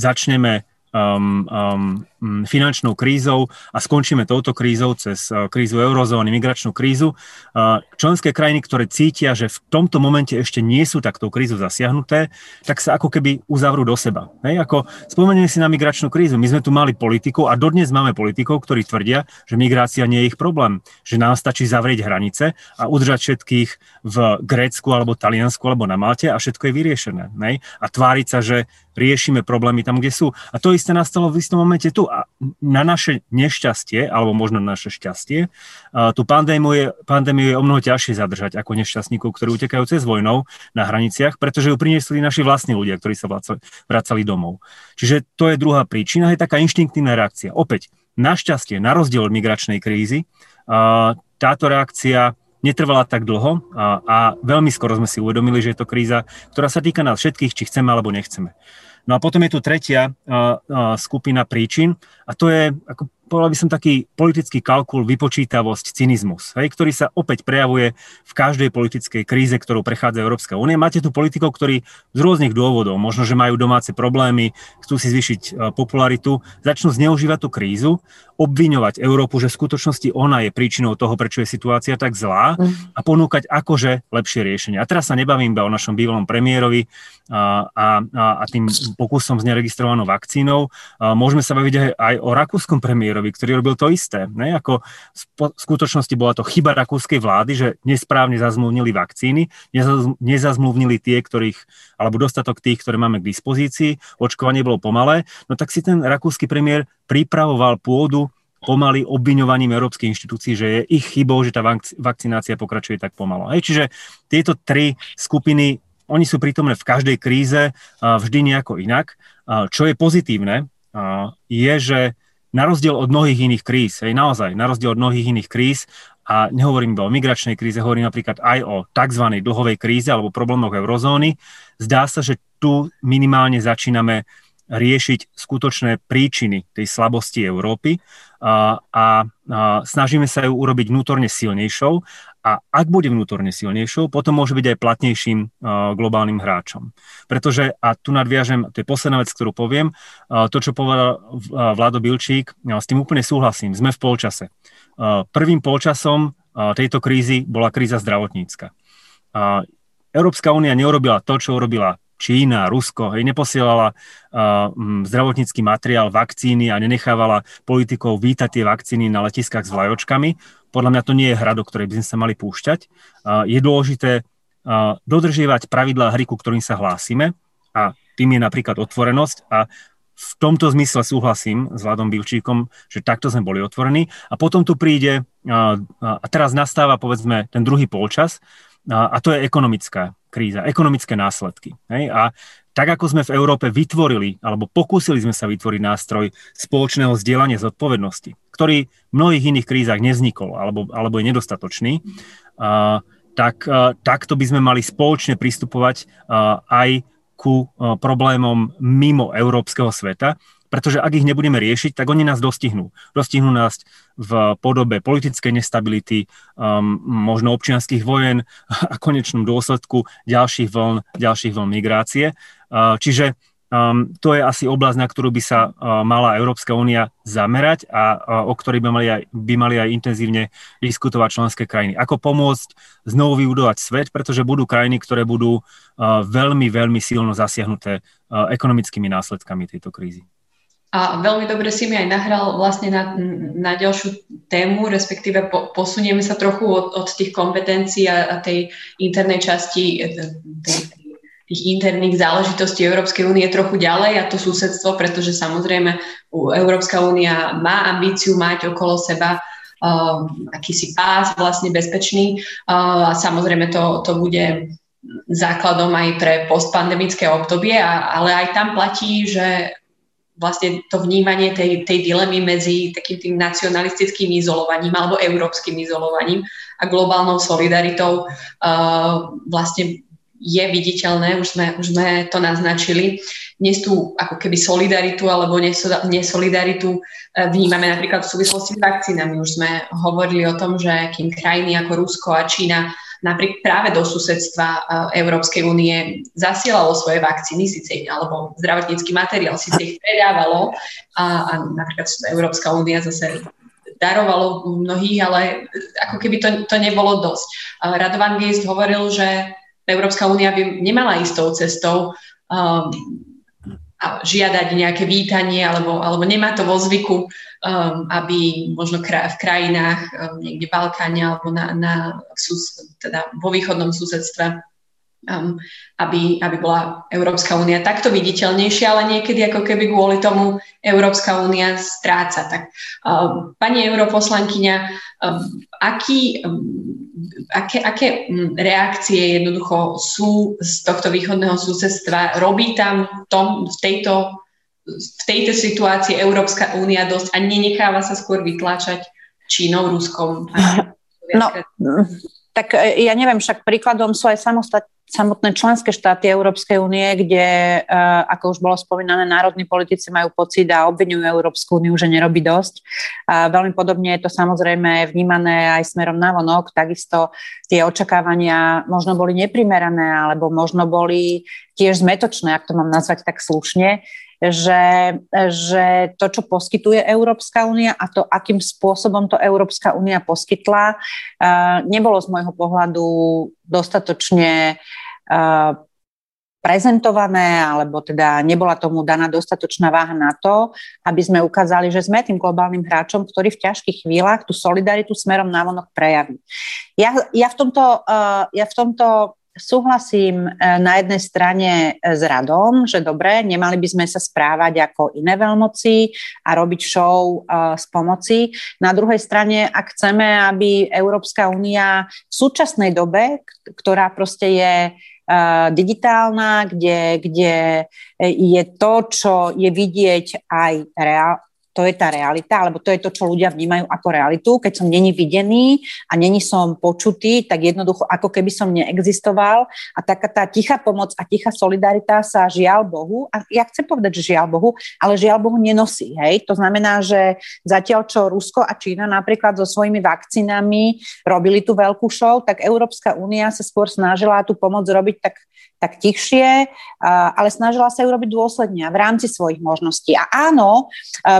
začneme um, um, finančnou krízou a skončíme touto krízou cez uh, krízu eurozóny, migračnú krízu. Uh, členské krajiny, ktoré cítia, že v tomto momente ešte nie sú taktou krízu zasiahnuté, tak sa ako keby uzavrú do seba. Hej, ako spomenieme si na migračnú krízu. My sme tu mali politikov a dodnes máme politikov, ktorí tvrdia, že migrácia nie je ich problém, že nám stačí zavrieť hranice a udržať všetkých v Grécku alebo Taliansku alebo na Malte a všetko je vyriešené. Hej? A tváriť sa, že riešime problémy tam, kde sú. A to isté nastalo v istom momente tu. A na naše nešťastie, alebo možno na naše šťastie, tú pandémiu je, pandémiu je o mnoho ťažšie zadržať ako nešťastníkov, ktorí utekajú cez vojnou na hraniciach, pretože ju priniesli naši vlastní ľudia, ktorí sa vracali domov. Čiže to je druhá príčina, je taká inštinktívna reakcia. Opäť, našťastie, na rozdiel od migračnej krízy, táto reakcia netrvala tak dlho a, a veľmi skoro sme si uvedomili, že je to kríza, ktorá sa týka nás všetkých, či chceme alebo nechceme. No a potom je tu tretia a, a, skupina príčin a to je ako povedal by som taký politický kalkul, vypočítavosť, cynizmus, hej, ktorý sa opäť prejavuje v každej politickej kríze, ktorou prechádza Európska únia. Máte tu politikov, ktorí z rôznych dôvodov, možno, že majú domáce problémy, chcú si zvýšiť e, popularitu, začnú zneužívať tú krízu, obviňovať Európu, že v skutočnosti ona je príčinou toho, prečo je situácia tak zlá a ponúkať akože lepšie riešenie. A teraz sa nebavím iba o našom bývalom premiérovi a, a, a tým pokusom s neregistrovanou vakcínou. Môžeme sa baviť aj o rakúskom premiérovi, Cameronovi, ktorý robil to isté. Ne? Ako v skutočnosti bola to chyba rakúskej vlády, že nesprávne zazmluvnili vakcíny, nezazmluvnili tie, ktorých, alebo dostatok tých, ktoré máme k dispozícii, očkovanie bolo pomalé, no tak si ten rakúsky premiér pripravoval pôdu pomaly obviňovaním európskych inštitúcií, že je ich chybou, že tá vakcinácia pokračuje tak pomalo. Hej, čiže tieto tri skupiny, oni sú prítomné v každej kríze, vždy nejako inak. Čo je pozitívne, je, že na rozdiel od mnohých iných kríz, hej, naozaj, na rozdiel od mnohých iných kríz, a nehovorím iba o migračnej kríze, hovorím napríklad aj o tzv. dlhovej kríze alebo problémoch eurozóny, zdá sa, že tu minimálne začíname riešiť skutočné príčiny tej slabosti Európy a, a, a snažíme sa ju urobiť vnútorne silnejšou a ak bude vnútorne silnejšou, potom môže byť aj platnejším uh, globálnym hráčom. Pretože, a tu nadviažem, to je posledná vec, ktorú poviem, uh, to, čo povedal uh, Vlado Bilčík, s tým úplne súhlasím, sme v polčase. Uh, prvým polčasom uh, tejto krízy bola kríza zdravotnícka. Uh, Európska únia neurobila to, čo urobila Čína, Rusko, hej, neposielala uh, zdravotnícky materiál, vakcíny a nenechávala politikov vítať tie vakcíny na letiskách s vlajočkami. Podľa mňa to nie je hra, do ktorej by sme sa mali púšťať. Je dôležité dodržiavať pravidlá hry, ku ktorým sa hlásime a tým je napríklad otvorenosť a v tomto zmysle súhlasím s Vladom Bilčíkom, že takto sme boli otvorení a potom tu príde a teraz nastáva povedzme ten druhý polčas a to je ekonomická kríza, ekonomické následky. Hej? A tak ako sme v Európe vytvorili, alebo pokúsili sme sa vytvoriť nástroj spoločného zdieľania zodpovednosti, ktorý v mnohých iných krízach nevznikol, alebo, alebo je nedostatočný, uh, tak uh, takto by sme mali spoločne pristupovať uh, aj ku problémom mimo európskeho sveta, pretože ak ich nebudeme riešiť, tak oni nás dostihnú. Dostihnú nás v podobe politickej nestability, um, možno občianských vojen a konečnom dôsledku ďalších vln, ďalších vln migrácie. Uh, čiže Um, to je asi oblasť, na ktorú by sa uh, mala Európska únia zamerať a uh, o ktorej by mali, aj, by mali aj intenzívne diskutovať členské krajiny. Ako pomôcť znovu vybudovať svet, pretože budú krajiny, ktoré budú uh, veľmi, veľmi silno zasiahnuté uh, ekonomickými následkami tejto krízy. A veľmi dobre si mi aj nahral vlastne na, na ďalšiu tému, respektíve po, posunieme sa trochu od, od tých kompetencií a, a tej internej časti, tej, tých interných záležitostí Európskej únie trochu ďalej a to susedstvo, pretože samozrejme Európska únia má ambíciu mať okolo seba uh, akýsi pás vlastne bezpečný. Uh, a samozrejme to, to bude základom aj pre postpandemické obdobie, a, ale aj tam platí, že vlastne to vnímanie tej, tej dilemy medzi takým tým nacionalistickým izolovaním alebo európskym izolovaním a globálnou solidaritou uh, vlastne je viditeľné, už sme, už sme to naznačili. Dnes tú ako keby solidaritu alebo nesolidaritu eh, vnímame napríklad v súvislosti s vakcínami. Už sme hovorili o tom, že kým krajiny ako Rusko a Čína napríklad práve do susedstva eh, Európskej únie zasielalo svoje vakcíny, síce, alebo zdravotnícky materiál, síce ich predávalo a, a napríklad Európska únia zase darovalo mnohých, ale ako keby to, to nebolo dosť. Radovan Geist hovoril, že Európska únia by nemala ísť tou cestou um, žiadať nejaké vítanie, alebo, alebo nemá to vo zvyku, um, aby možno kra- v krajinách um, niekde v Balkáne alebo na, na sus- teda vo východnom susedstve um, aby, aby bola Európska únia takto viditeľnejšia, ale niekedy ako keby kvôli tomu Európska únia stráca. Tak, um, pani europoslankyňa, um, aký, um, aké, aké um, reakcie jednoducho sú z tohto východného susedstva? Robí tam tom, v, tejto, v tejto situácii Európska únia dosť a nenecháva sa skôr vytláčať Čínou, Ruskom? No, tak e, ja neviem, však príkladom sú aj samostatné samotné členské štáty Európskej únie, kde, e, ako už bolo spomínané, národní politici majú pocit a obvinujú Európsku úniu, že nerobí dosť. A veľmi podobne je to samozrejme vnímané aj smerom na vonok. Takisto tie očakávania možno boli neprimerané, alebo možno boli tiež zmetočné, ak to mám nazvať tak slušne, že, že to, čo poskytuje Európska únia a to, akým spôsobom to Európska únia poskytla, nebolo z môjho pohľadu dostatočne prezentované, alebo teda nebola tomu daná dostatočná váha na to, aby sme ukázali, že sme tým globálnym hráčom, ktorý v ťažkých chvíľach tú solidaritu smerom návonok prejaví. Ja, ja, v tomto, ja v tomto súhlasím e, na jednej strane e, s radom, že dobre, nemali by sme sa správať ako iné veľmoci a robiť show e, z pomoci. Na druhej strane, ak chceme, aby Európska únia v súčasnej dobe, ktorá proste je digitálna, kde, kde je to, čo je vidieť aj reál, to je tá realita, alebo to je to, čo ľudia vnímajú ako realitu. Keď som není videný a není som počutý, tak jednoducho ako keby som neexistoval a taká tá tichá pomoc a tichá solidarita sa žiaľ Bohu, a ja chcem povedať, že žiaľ Bohu, ale žiaľ Bohu nenosí. Hej? To znamená, že zatiaľ čo Rusko a Čína napríklad so svojimi vakcínami robili tú veľkú show, tak Európska únia sa skôr snažila tú pomoc robiť tak tak tichšie, ale snažila sa ju robiť dôsledne v rámci svojich možností. A áno,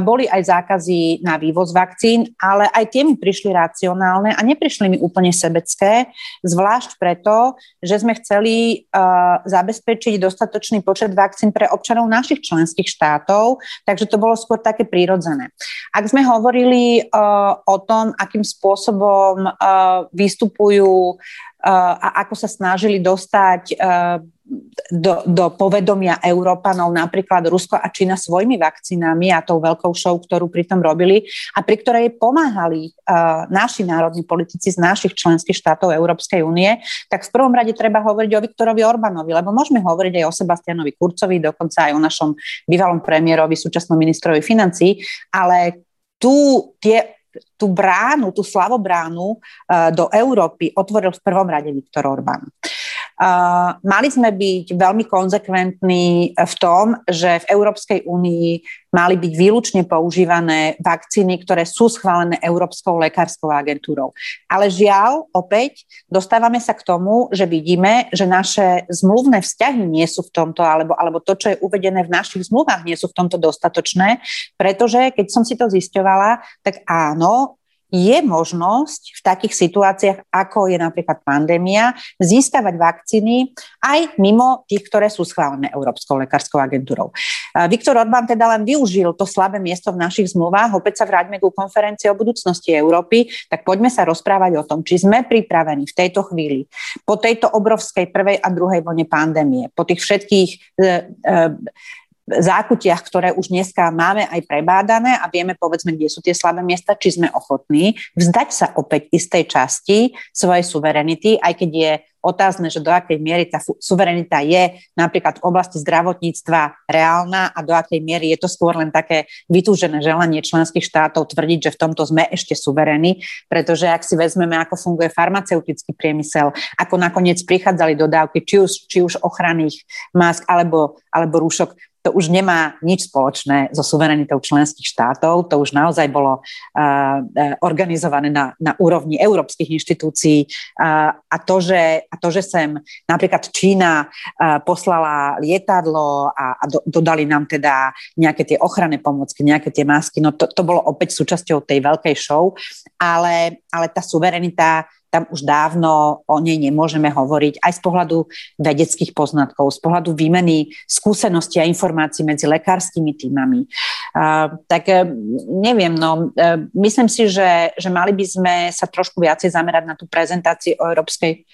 boli aj zákazy na vývoz vakcín, ale aj tie mi prišli racionálne a neprišli mi úplne sebecké, zvlášť preto, že sme chceli zabezpečiť dostatočný počet vakcín pre občanov našich členských štátov, takže to bolo skôr také prírodzené. Ak sme hovorili o tom, akým spôsobom vystupujú a ako sa snažili dostať do, do povedomia Európanov napríklad Rusko a Čína svojimi vakcínami a tou veľkou show, ktorú pritom robili a pri ktorej pomáhali uh, naši národní politici z našich členských štátov Európskej únie, tak v prvom rade treba hovoriť o Viktorovi Orbánovi, lebo môžeme hovoriť aj o Sebastianovi Kurcovi, dokonca aj o našom bývalom premiérovi, súčasnom ministrovi financí, ale tu tie tú bránu, tú slavobránu uh, do Európy otvoril v prvom rade Viktor Orbán. Mali sme byť veľmi konzekventní v tom, že v Európskej únii mali byť výlučne používané vakcíny, ktoré sú schválené Európskou lekárskou agentúrou. Ale žiaľ, opäť dostávame sa k tomu, že vidíme, že naše zmluvné vzťahy nie sú v tomto, alebo, alebo to, čo je uvedené v našich zmluvách, nie sú v tomto dostatočné, pretože keď som si to zisťovala, tak áno, je možnosť v takých situáciách, ako je napríklad pandémia, získavať vakcíny aj mimo tých, ktoré sú schválené Európskou lekárskou agentúrou. Viktor Orbán teda len využil to slabé miesto v našich zmluvách. Opäť sa vráťme ku konferencii o budúcnosti Európy, tak poďme sa rozprávať o tom, či sme pripravení v tejto chvíli, po tejto obrovskej prvej a druhej vlne pandémie, po tých všetkých e, e, zákutiach, ktoré už dneska máme aj prebádané a vieme povedzme, kde sú tie slabé miesta, či sme ochotní vzdať sa opäť istej časti svojej suverenity, aj keď je otázne, že do akej miery tá suverenita je napríklad v oblasti zdravotníctva reálna a do akej miery je to skôr len také vytúžené želanie členských štátov tvrdiť, že v tomto sme ešte suverení, pretože ak si vezmeme, ako funguje farmaceutický priemysel, ako nakoniec prichádzali dodávky, či už, či už ochranných mask alebo, alebo rúšok, to už nemá nič spoločné so suverenitou členských štátov, to už naozaj bolo organizované na, na úrovni európskych inštitúcií. A, to, že, a to, že sem napríklad Čína poslala lietadlo a, a do, dodali nám teda nejaké tie ochranné pomocky, nejaké tie masky, no to, to bolo opäť súčasťou tej veľkej show, ale, ale tá suverenita tam už dávno o nej nemôžeme hovoriť aj z pohľadu vedeckých poznatkov, z pohľadu výmeny skúseností a informácií medzi lekárskymi týmami. Tak uh, neviem, no, uh, myslím si, že, že mali by sme sa trošku viacej zamerať na tú prezentáciu o Európskej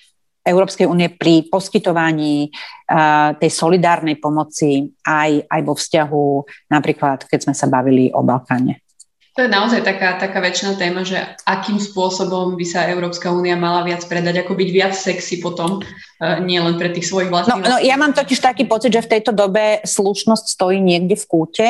Európskej únie pri poskytovaní uh, tej solidárnej pomoci aj, aj vo vzťahu napríklad, keď sme sa bavili o Balkáne. To je naozaj taká, taká väčšina téma, že akým spôsobom by sa Európska únia mala viac predať, ako byť viac sexy potom, uh, nie len pre tých svojich vlastných... No, no ja mám totiž taký pocit, že v tejto dobe slušnosť stojí niekde v kúte,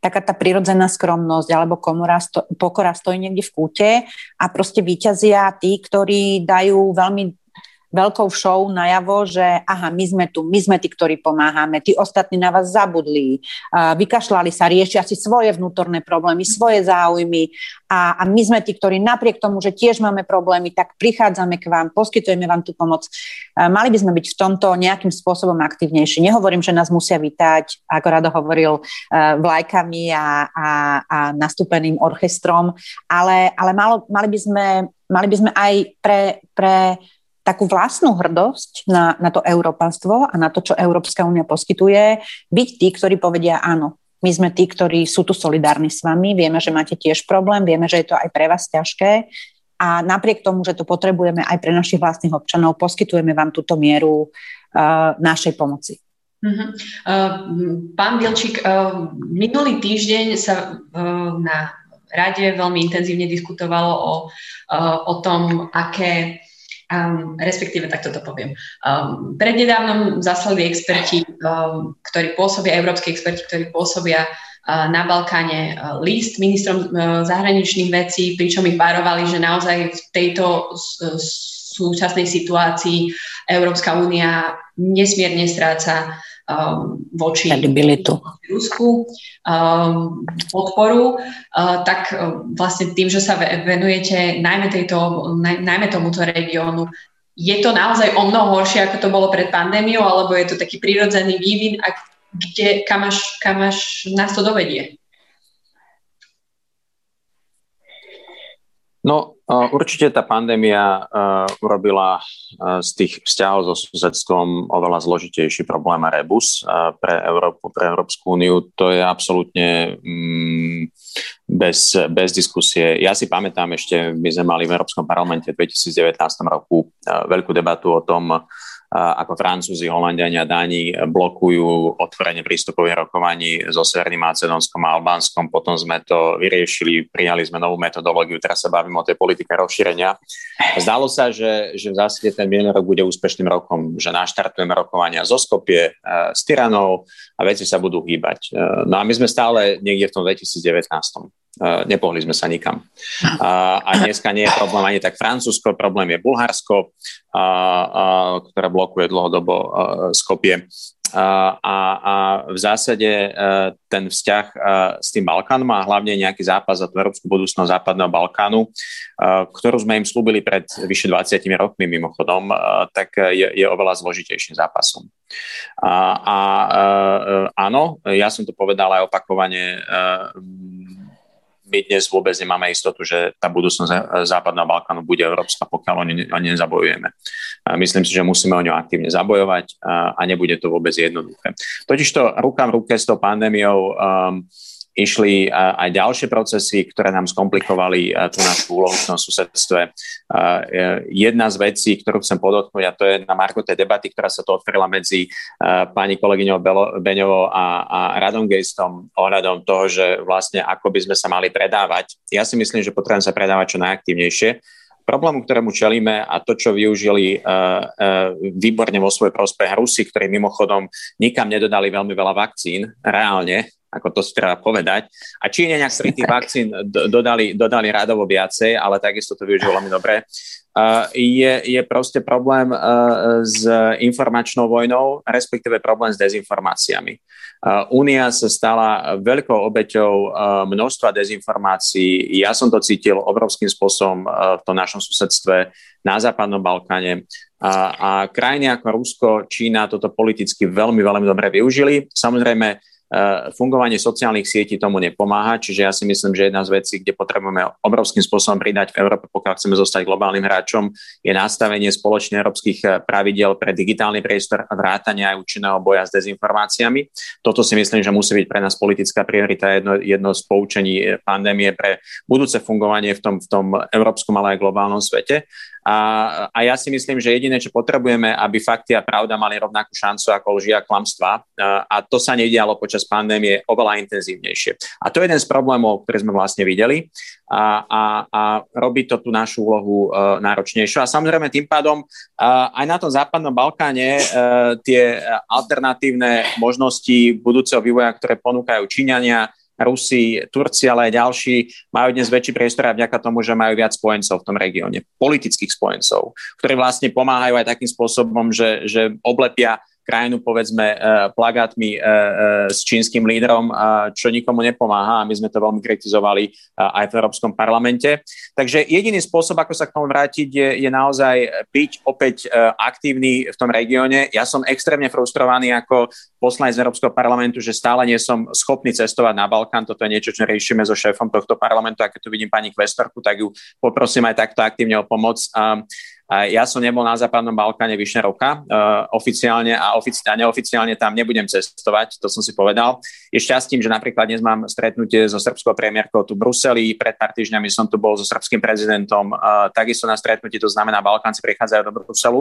taká tá prirodzená skromnosť alebo komora sto, pokora stojí niekde v kúte a proste vyťazia tí, ktorí dajú veľmi veľkou show najavo, že aha, my sme tu, my sme tí, ktorí pomáhame, tí ostatní na vás zabudli, vykašľali sa, riešia si svoje vnútorné problémy, svoje záujmy a, a my sme tí, ktorí napriek tomu, že tiež máme problémy, tak prichádzame k vám, poskytujeme vám tú pomoc. Mali by sme byť v tomto nejakým spôsobom aktívnejší. Nehovorím, že nás musia vítať, ako Rado hovoril, vlajkami a, a, a nastúpeným orchestrom, ale, ale malo, mali, by sme, mali by sme aj pre, pre takú vlastnú hrdosť na, na to európanstvo a na to, čo Európska únia poskytuje, byť tí, ktorí povedia áno, my sme tí, ktorí sú tu solidárni s vami, vieme, že máte tiež problém, vieme, že je to aj pre vás ťažké a napriek tomu, že to potrebujeme aj pre našich vlastných občanov, poskytujeme vám túto mieru uh, našej pomoci. Uh-huh. Uh, pán Bielčík, uh, minulý týždeň sa na rade veľmi intenzívne diskutovalo o, o tom, aké Um, respektíve takto to poviem. Um, prednedávnom zaslali experti, um, ktorí pôsobia, európsky experti, ktorí pôsobia uh, na Balkáne uh, list ministrom uh, zahraničných vecí, pričom ich varovali, že naozaj v tejto súčasnej situácii Európska únia nesmierne stráca um, voči Rusku um, podporu, uh, tak uh, vlastne tým, že sa venujete najmä, tejto, naj, najmä tomuto regiónu, je to naozaj o mnoho horšie, ako to bolo pred pandémiou, alebo je to taký prirodzený vývin, a kde, kam až, kam až nás to dovedie? No, Určite tá pandémia uh, urobila uh, z tých vzťahov so susedstvom oveľa zložitejší problém a rebus uh, pre Európu, pre Európsku úniu. To je absolútne um, bez, bez diskusie. Ja si pamätám ešte, my sme mali v Európskom parlamente v 2019 roku veľkú debatu o tom, ako Francúzi, Holandiania, Dáni blokujú otvorenie prístupových rokovaní so Severným Macedónskom a Albánskom. Potom sme to vyriešili, prijali sme novú metodológiu, teraz sa bavíme o tej politike rozšírenia. Zdalo sa, že, že v zásade ten minulý rok bude úspešným rokom, že naštartujeme rokovania zo Skopie, e, s Tyranou a veci sa budú hýbať. E, no a my sme stále niekde v tom 2019. Nepohli sme sa nikam. A dneska nie je problém ani tak Francúzsko, problém je Bulharsko, ktoré blokuje dlhodobo Skopie a, a v zásade e, ten vzťah e, s tým Balkánom a hlavne nejaký zápas za tú európsku budúcnosť západného Balkánu, e, ktorú sme im slúbili pred vyše 20 rokmi mimochodom, tak je, je oveľa zložitejším zápasom. A, a áno, ja som to povedal aj opakovane, my dnes vôbec nemáme istotu, že tá budúcnosť Západného Balkánu bude európska, pokiaľ o ne nezabojujeme. Myslím si, že musíme o ňu aktívne zabojovať a nebude to vôbec jednoduché. Totižto ruka v ruke s tou pandémiou um, išli aj ďalšie procesy, ktoré nám skomplikovali tú našu úlohu v tom susedstve. Jedna z vecí, ktorú chcem podotknúť, a to je na marko tej debaty, ktorá sa to otvorila medzi pani kolegyňou Beňovou a, a Radom Gejstom ohľadom toho, že vlastne ako by sme sa mali predávať. Ja si myslím, že potrebujeme sa predávať čo najaktívnejšie problému, ktorému čelíme a to, čo využili uh, uh, výborne vo svoj prospech Rusi, ktorí mimochodom nikam nedodali veľmi veľa vakcín, reálne, ako to treba povedať. A Číňania, ktorí tých vakcín dodali, dodali rádovo viacej, ale takisto to využilo veľmi dobre, uh, je, je proste problém uh, s informačnou vojnou, respektíve problém s dezinformáciami. Únia sa stala veľkou obeťou množstva dezinformácií. Ja som to cítil obrovským spôsobom v tom našom susedstve na Západnom Balkáne. A, a krajiny ako Rusko, Čína toto politicky veľmi, veľmi dobre využili. Samozrejme, fungovanie sociálnych sietí tomu nepomáha, čiže ja si myslím, že jedna z vecí, kde potrebujeme obrovským spôsobom pridať v Európe, pokiaľ chceme zostať globálnym hráčom, je nastavenie spoločných európskych eh, pravidel pre digitálny priestor a vrátanie aj účinného boja s dezinformáciami. Toto si myslím, že musí byť pre nás politická priorita, jedno, jedno z poučení eh, pandémie pre budúce fungovanie v tom, v tom európskom, ale aj globálnom svete. A, a ja si myslím, že jediné, čo potrebujeme, aby fakty a pravda mali rovnakú šancu ako lži a klamstva. A, a to sa nedialo počas pandémie oveľa intenzívnejšie. A to je jeden z problémov, ktoré sme vlastne videli a, a, a robí to tú našu úlohu uh, náročnejšiu. A samozrejme tým pádom uh, aj na tom západnom Balkáne uh, tie alternatívne možnosti budúceho vývoja, ktoré ponúkajú Číňania, Rusi, Turci, ale aj ďalší majú dnes väčší priestor aj vďaka tomu, že majú viac spojencov v tom regióne, politických spojencov, ktorí vlastne pomáhajú aj takým spôsobom, že, že oblepia krajinu, povedzme, e, plagátmi e, e, s čínskym lídrom, čo nikomu nepomáha a my sme to veľmi kritizovali aj v Európskom parlamente. Takže jediný spôsob, ako sa k tomu vrátiť, je, je naozaj byť opäť aktívny v tom regióne. Ja som extrémne frustrovaný ako poslanec z Európskeho parlamentu, že stále nie som schopný cestovať na Balkán. Toto je niečo, čo riešime so šéfom tohto parlamentu. A keď tu vidím pani Kvestorku, tak ju poprosím aj takto aktívne o pomoc. Ja som nebol na Západnom Balkáne vyše roka, uh, oficiálne a, ofici- a neoficiálne tam nebudem cestovať, to som si povedal. Je šťastím, že napríklad dnes mám stretnutie so srbskou premiérkou tu v Bruseli, pred pár týždňami som tu bol so srbským prezidentom, uh, takisto na stretnutí, to znamená, Balkánci prichádzajú do Bruselu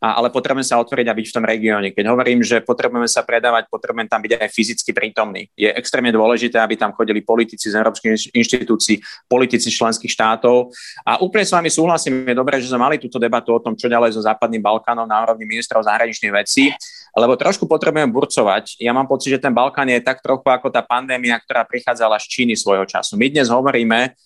ale potrebujeme sa otvoriť a byť v tom regióne. Keď hovorím, že potrebujeme sa predávať, potrebujeme tam byť aj fyzicky prítomní. Je extrémne dôležité, aby tam chodili politici z európskych inštitúcií, politici členských štátov. A úplne s vami súhlasím, je dobré, že sme mali túto debatu o tom, čo ďalej so Západným Balkánom na úrovni ministrov zahraničných vecí, lebo trošku potrebujeme burcovať. Ja mám pocit, že ten Balkán je tak trochu ako tá pandémia, ktorá prichádzala z Číny svojho času. My dnes hovoríme,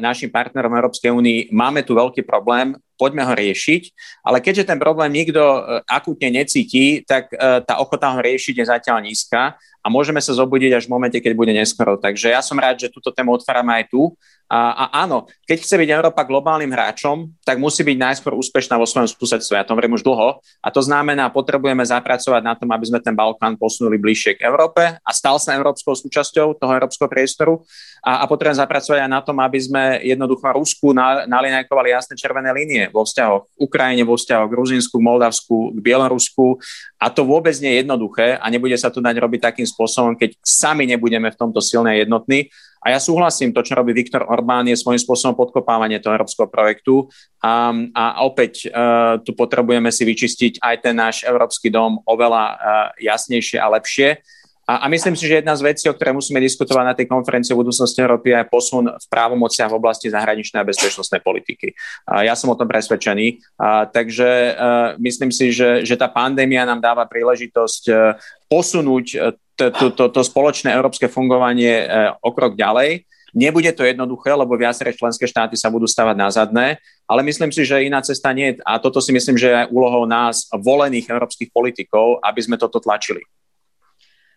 našim partnerom Európskej únii, máme tu veľký problém, poďme ho riešiť, ale keďže ten problém nikto e, akútne necíti, tak e, tá ochota ho riešiť je zatiaľ nízka a môžeme sa zobudiť až v momente, keď bude neskoro. Takže ja som rád, že túto tému otvárame aj tu a, a áno, keď chce byť Európa globálnym hráčom, tak musí byť najskôr úspešná vo svojom susedstve. Ja to hovorím už dlho. A to znamená, potrebujeme zapracovať na tom, aby sme ten Balkán posunuli bližšie k Európe a stal sa európskou súčasťou toho európskeho priestoru. A, a potrebujeme zapracovať aj na tom, aby sme jednoducho Rusku nalinajkovali jasné červené línie vo vzťahoch k Ukrajine, vo vzťahoch k Gruzinsku, k Moldavsku, k Bielorusku. A to vôbec nie je jednoduché a nebude sa to dať robiť takým spôsobom, keď sami nebudeme v tomto silné jednotní a ja súhlasím, to, čo robí Viktor Orbán, je svojím spôsobom podkopávanie toho európskeho projektu. A, a opäť uh, tu potrebujeme si vyčistiť aj ten náš európsky dom oveľa uh, jasnejšie a lepšie. A, a myslím si, že jedna z vecí, o ktorej musíme diskutovať na tej konferencii o budúcnosti Európy, je posun v právomociach v oblasti zahraničnej a bezpečnostnej politiky. A ja som o tom presvedčený. A, takže uh, myslím si, že, že tá pandémia nám dáva príležitosť uh, posunúť to, spoločné európske fungovanie o krok ďalej Nebude to jednoduché, lebo viaceré členské štáty sa budú stavať na zadné, ale myslím si, že iná cesta nie. A toto si myslím, že je úlohou nás, volených európskych politikov, aby sme toto tlačili.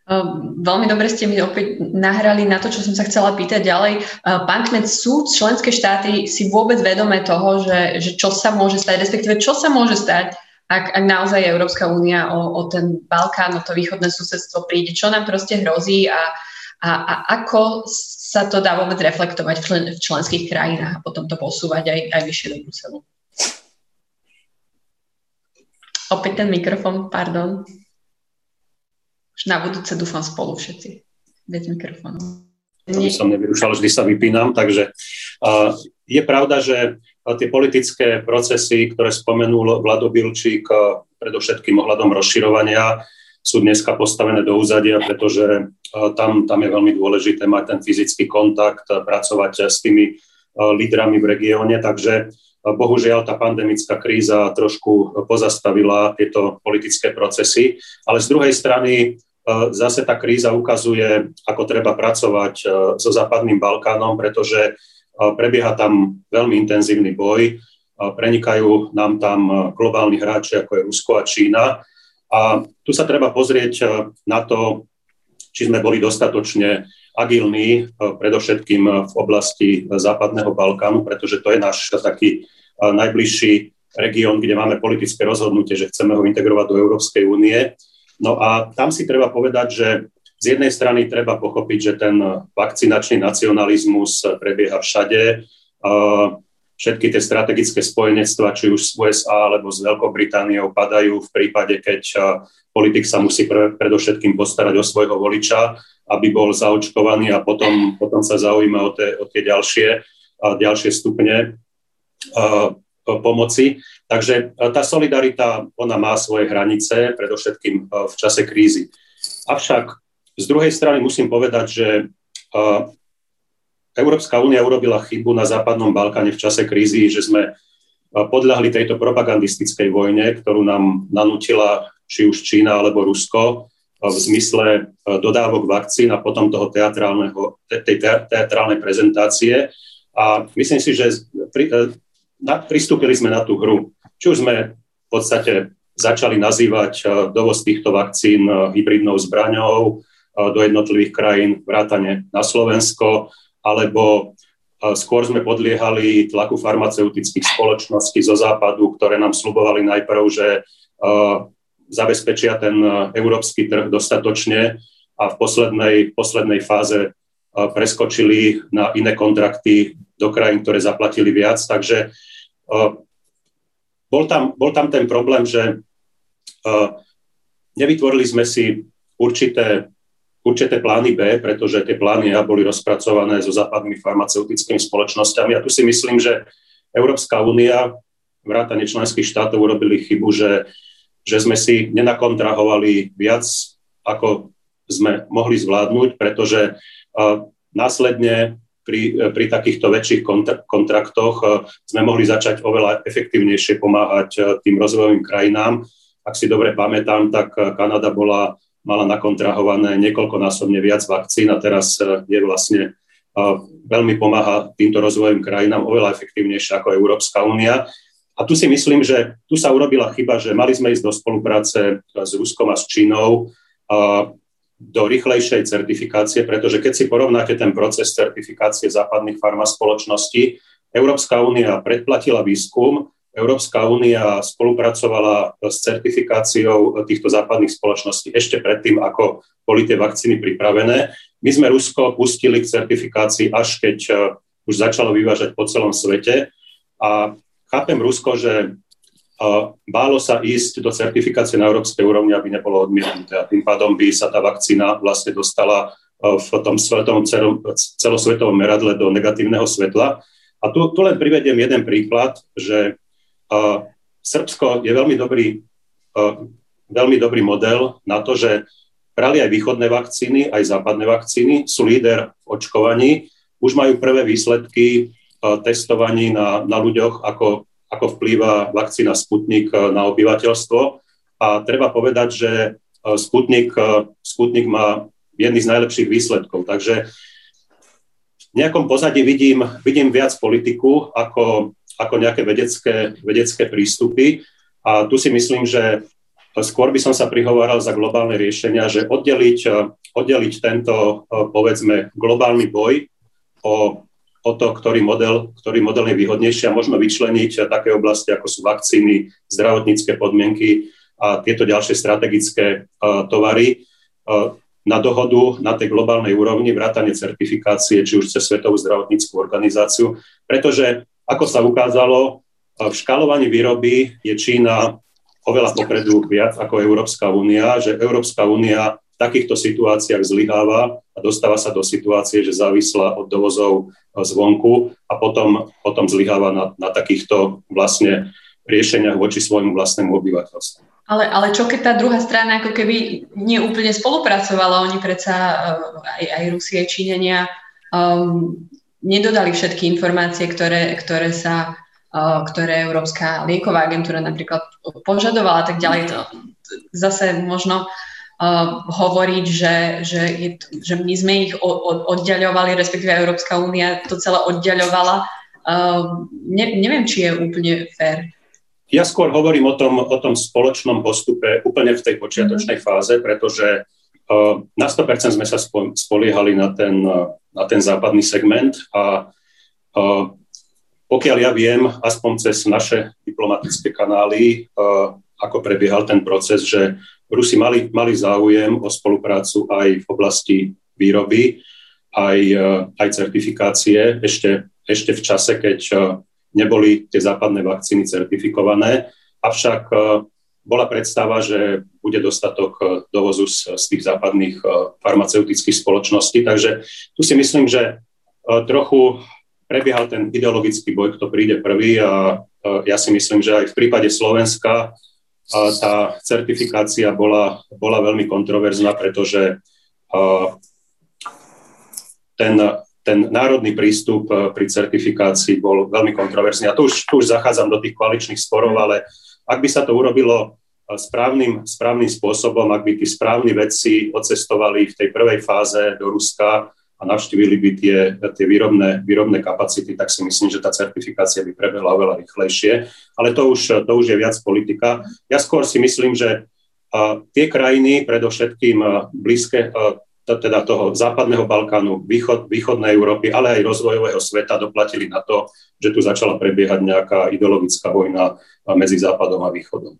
Ehm, veľmi dobre ste mi opäť nahrali na to, čo som sa chcela pýtať ďalej. Ehm, pán Kmet, sú členské štáty si vôbec vedomé toho, že, že čo sa môže stať, respektíve čo sa môže stať, ak, ak naozaj Európska únia o, o ten Balkán, o to východné susedstvo príde, čo nám proste hrozí a, a, a ako sa to dá vôbec reflektovať v, člen, v členských krajinách a potom to posúvať aj, aj vyššie do Bruselu. Opäť ten mikrofón, pardon. Už na budúce dúfam spolu všetci. Bez mikrofónu. Aby som nevyrušal, vždy sa vypínam. Takže uh, je pravda, že tie politické procesy, ktoré spomenul Vlado Bilčík, predovšetkým ohľadom rozširovania, sú dneska postavené do úzadia, pretože uh, tam, tam je veľmi dôležité mať ten fyzický kontakt, pracovať s tými lídrami v regióne. Takže Bohužiaľ, tá pandemická kríza trošku pozastavila tieto politické procesy, ale z druhej strany zase tá kríza ukazuje, ako treba pracovať so Západným Balkánom, pretože prebieha tam veľmi intenzívny boj, prenikajú nám tam globálni hráči, ako je Rusko a Čína. A tu sa treba pozrieť na to, či sme boli dostatočne agilní, predovšetkým v oblasti Západného Balkánu, pretože to je náš taký najbližší región, kde máme politické rozhodnutie, že chceme ho integrovať do Európskej únie. No a tam si treba povedať, že z jednej strany treba pochopiť, že ten vakcinačný nacionalizmus prebieha všade. Všetky tie strategické spojenectva, či už z USA alebo s Veľkou Britániou, padajú v prípade, keď politik sa musí pre, predovšetkým postarať o svojho voliča, aby bol zaočkovaný a potom, potom sa zaujíma o tie, o tie ďalšie, ďalšie stupne pomoci. Takže tá solidarita, ona má svoje hranice, predovšetkým v čase krízy. Avšak z druhej strany musím povedať, že Európska únia urobila chybu na Západnom Balkáne v čase krízy, že sme podľahli tejto propagandistickej vojne, ktorú nám nanútila či už Čína alebo Rusko v zmysle dodávok vakcín a potom toho teatrálneho, tej teatrálnej prezentácie. A myslím si, že na, pristúpili sme na tú hru. Či už sme v podstate začali nazývať dovoz týchto vakcín hybridnou zbraňou do jednotlivých krajín, vrátane na Slovensko, alebo skôr sme podliehali tlaku farmaceutických spoločností zo západu, ktoré nám slubovali najprv, že zabezpečia ten európsky trh dostatočne a v poslednej, poslednej fáze preskočili na iné kontrakty do krajín, ktoré zaplatili viac. Takže bol tam, bol tam ten problém, že nevytvorili sme si určité, určité plány B, pretože tie plány A boli rozpracované so západnými farmaceutickými spoločnosťami. A tu si myslím, že Európska únia, vrátane členských štátov urobili chybu, že, že sme si nenakontrahovali viac, ako sme mohli zvládnuť, pretože následne pri, pri takýchto väčších kontraktoch eh, sme mohli začať oveľa efektívnejšie pomáhať tým rozvojovým krajinám. Ak si dobre pamätám, tak Kanada bola, mala nakontrahované niekoľkonásobne viac vakcín a teraz je vlastne veľmi pomáha týmto rozvojovým krajinám oveľa efektívnejšie ako Európska únia. A tu si myslím, že tu sa urobila chyba, že mali sme ísť do spolupráce s Ruskom a s Čínou do rýchlejšej certifikácie, pretože keď si porovnáte ten proces certifikácie západných farmaspoločností, Európska únia predplatila výskum, Európska únia spolupracovala s certifikáciou týchto západných spoločností ešte predtým, ako boli tie vakcíny pripravené. My sme Rusko pustili k certifikácii až keď uh, už začalo vyvážať po celom svete. A chápem Rusko, že bálo sa ísť do certifikácie na európskej úrovni, aby nebolo odmietnuté. A tým pádom by sa tá vakcína vlastne dostala e, v tom svetom, celosvetovom meradle do negatívneho svetla. A tu, tu len privediem jeden príklad, že Srbsko je veľmi dobrý, veľmi dobrý model na to, že brali aj východné vakcíny, aj západné vakcíny, sú líder v očkovaní, už majú prvé výsledky testovaní na, na ľuďoch, ako ako vplýva vakcína Sputnik na obyvateľstvo. A treba povedať, že Sputnik, Sputnik má jedný z najlepších výsledkov. Takže nejakom pozadí vidím, vidím viac politiku ako, ako nejaké vedecké, vedecké prístupy. A tu si myslím, že skôr by som sa prihováral za globálne riešenia, že oddeliť, oddeliť tento, povedzme, globálny boj o, o to, ktorý model, ktorý model je výhodnejší a možno vyčleniť také oblasti, ako sú vakcíny, zdravotnícke podmienky a tieto ďalšie strategické tovary na dohodu na tej globálnej úrovni, vrátanie certifikácie, či už cez Svetovú zdravotníckú organizáciu, pretože, ako sa ukázalo, v škalovaní výroby je Čína oveľa popredu viac ako Európska únia, že Európska únia v takýchto situáciách zlyháva a dostáva sa do situácie, že závislá od dovozov zvonku a potom, potom zlyháva na, na takýchto vlastne riešeniach voči svojmu vlastnému obyvateľstvu. Ale, ale čo keď tá druhá strana ako keby neúplne spolupracovala, oni predsa eh, aj, aj Rusie, Číňania um, nedodali všetky informácie, ktoré, ktoré sa ktoré Európska lieková agentúra napríklad požadovala tak ďalej. To zase možno uh, hovoriť, že, že, je, že my sme ich oddiaľovali, respektíve Európska únia to celé oddiaľovala. Uh, ne, neviem, či je úplne fér. Ja skôr hovorím o tom, o tom spoločnom postupe úplne v tej počiatočnej mm-hmm. fáze, pretože na 100% sme sa spoliehali na ten, na ten západný segment a uh, pokiaľ ja viem, aspoň cez naše diplomatické kanály, uh, ako prebiehal ten proces, že Rusi mali, mali záujem o spoluprácu aj v oblasti výroby, aj, aj certifikácie, ešte, ešte v čase, keď neboli tie západné vakcíny certifikované, avšak bola predstava, že bude dostatok e, dovozu z, z tých západných e, farmaceutických spoločností. Takže tu si myslím, že trochu prebiehal ten ideologický boj, kto príde prvý a ja si myslím, že aj v prípade Slovenska tá certifikácia bola, bola veľmi kontroverzná, pretože ten ten národný prístup pri certifikácii bol veľmi kontroverzný. A tu už, tu už zachádzam do tých koaličných sporov, ale ak by sa to urobilo eh, správnym, správnym spôsobom, ak by tí správni vedci odcestovali v tej prvej fáze do Ruska a navštívili by tie, tie výrobné, výrobné kapacity, tak si myslím, že tá certifikácia by prebehla oveľa rýchlejšie. Ale to už, to už je viac politika. Ja skôr si myslím, že eh, tie krajiny, predovšetkým blízke, teda toho západného Balkánu, východ, východnej Európy, ale aj rozvojového sveta doplatili na to, že tu začala prebiehať nejaká ideologická vojna medzi západom a východom.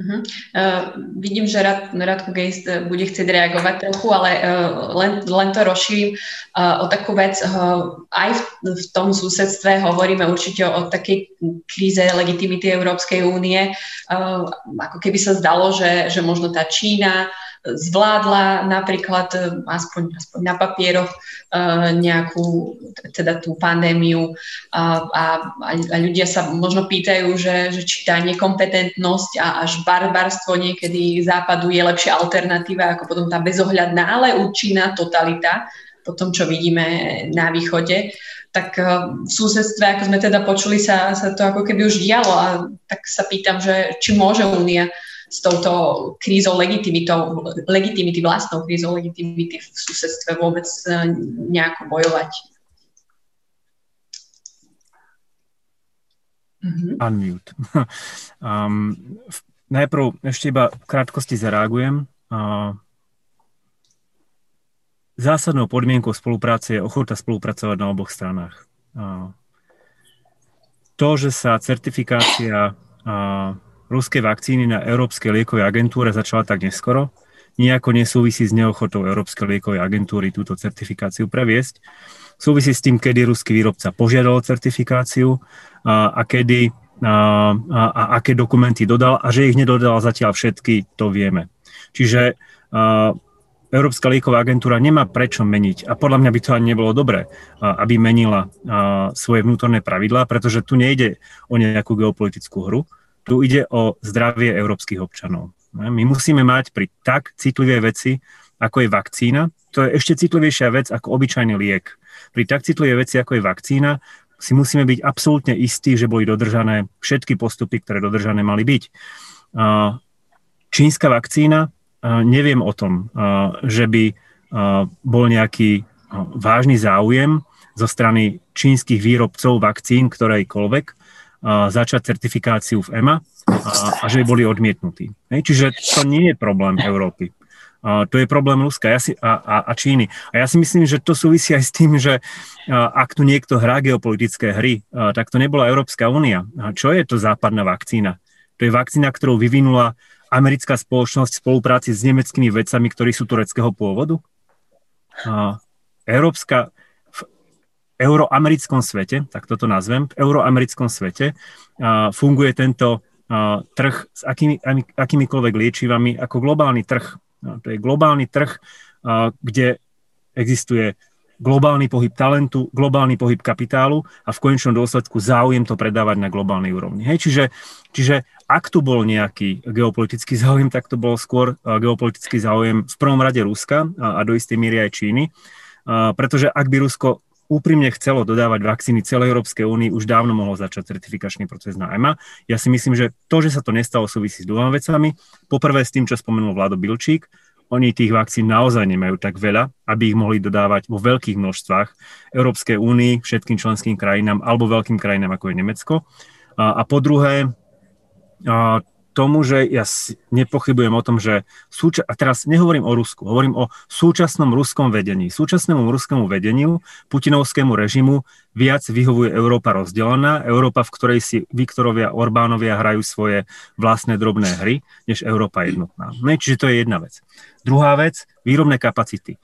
Uh-huh. Uh, vidím, že Rad, Radko Geist bude chcieť reagovať trochu, ale uh, len, len to rozšírim uh, o takú vec. Uh, aj v, v tom susedstve hovoríme určite o, takej kríze legitimity Európskej únie. Uh, ako keby sa zdalo, že, že možno tá Čína uh, zvládla napríklad e, aspoň, aspoň na papieroch e, nejakú, teda tú pandémiu. A, a, a ľudia sa možno pýtajú, že, že či tá nekompetentnosť a až barbarstvo niekedy západu je lepšia alternatíva ako potom tá bezohľadná, ale účinná totalita po tom, čo vidíme na východe. Tak e, v susedstve, ako sme teda počuli, sa, sa to ako keby už dialo a tak sa pýtam, že či môže Únia s touto krízou legitimitou, legitimity, vlastnou krízou legitimity v susedstve vôbec e, nejako bojovať. Mm-hmm. Unmute. um, najprv ešte iba v krátkosti zareagujem. Uh, zásadnou podmienkou spolupráce je ochota spolupracovať na oboch stranách. Uh, to, že sa certifikácia uh, ruskej vakcíny na Európskej liekovej agentúre začala tak neskoro, nejako nesúvisí s neochotou Európskej liekovej agentúry túto certifikáciu previesť. Súvisí s tým, kedy ruský výrobca požiadal certifikáciu a, a kedy a, a, a aké dokumenty dodal a že ich nedodal zatiaľ všetky, to vieme. Čiže a, Európska lieková agentúra nemá prečo meniť a podľa mňa by to ani nebolo dobré, aby menila svoje vnútorné pravidlá, pretože tu nejde o nejakú geopolitickú hru, tu ide o zdravie európskych občanov. My musíme mať pri tak citlivej veci, ako je vakcína, to je ešte citlivejšia vec ako obyčajný liek. Pri tak citlivej veci, ako je vakcína, si musíme byť absolútne istí, že boli dodržané všetky postupy, ktoré dodržané mali byť. Čínska vakcína, neviem o tom, že by bol nejaký vážny záujem zo strany čínskych výrobcov vakcín ktorejkoľvek začať certifikáciu v EMA a, a že boli odmietnutí. Čiže to nie je problém Európy. Uh, to je problém Ruska ja si, a, a, a Číny. A ja si myslím, že to súvisí aj s tým, že ak tu niekto hrá geopolitické hry, tak to nebola Európska únia. A čo je to západná vakcína? To je vakcína, ktorú vyvinula americká spoločnosť v spolupráci s nemeckými vedcami, ktorí sú tureckého pôvodu. Uh, Európska, euroamerickom svete, tak toto nazvem, v euroamerickom svete funguje tento trh s akými, akýmikoľvek liečivami ako globálny trh to je globálny trh, kde existuje globálny pohyb talentu, globálny pohyb kapitálu a v konečnom dôsledku záujem to predávať na globálnej úrovni. Hej, čiže, čiže ak tu bol nejaký geopolitický záujem, tak to bol skôr geopolitický záujem v prvom rade Ruska a, a do istej miery aj Číny, a, pretože ak by Rusko úprimne chcelo dodávať vakcíny celej Európskej únii, už dávno mohlo začať certifikačný proces na EMA. Ja si myslím, že to, že sa to nestalo, súvisí s dvoma vecami. Poprvé s tým, čo spomenul Vlado Bilčík, oni tých vakcín naozaj nemajú tak veľa, aby ich mohli dodávať vo veľkých množstvách Európskej únii, všetkým členským krajinám alebo veľkým krajinám ako je Nemecko. A, a po druhé, a tomu, že ja nepochybujem o tom, že súča- a teraz nehovorím o Rusku, hovorím o súčasnom ruskom vedení. Súčasnému ruskému vedeniu, putinovskému režimu viac vyhovuje Európa rozdelená, Európa, v ktorej si Viktorovia Orbánovia hrajú svoje vlastné drobné hry, než Európa jednotná. Ne, čiže to je jedna vec. Druhá vec, výrobné kapacity.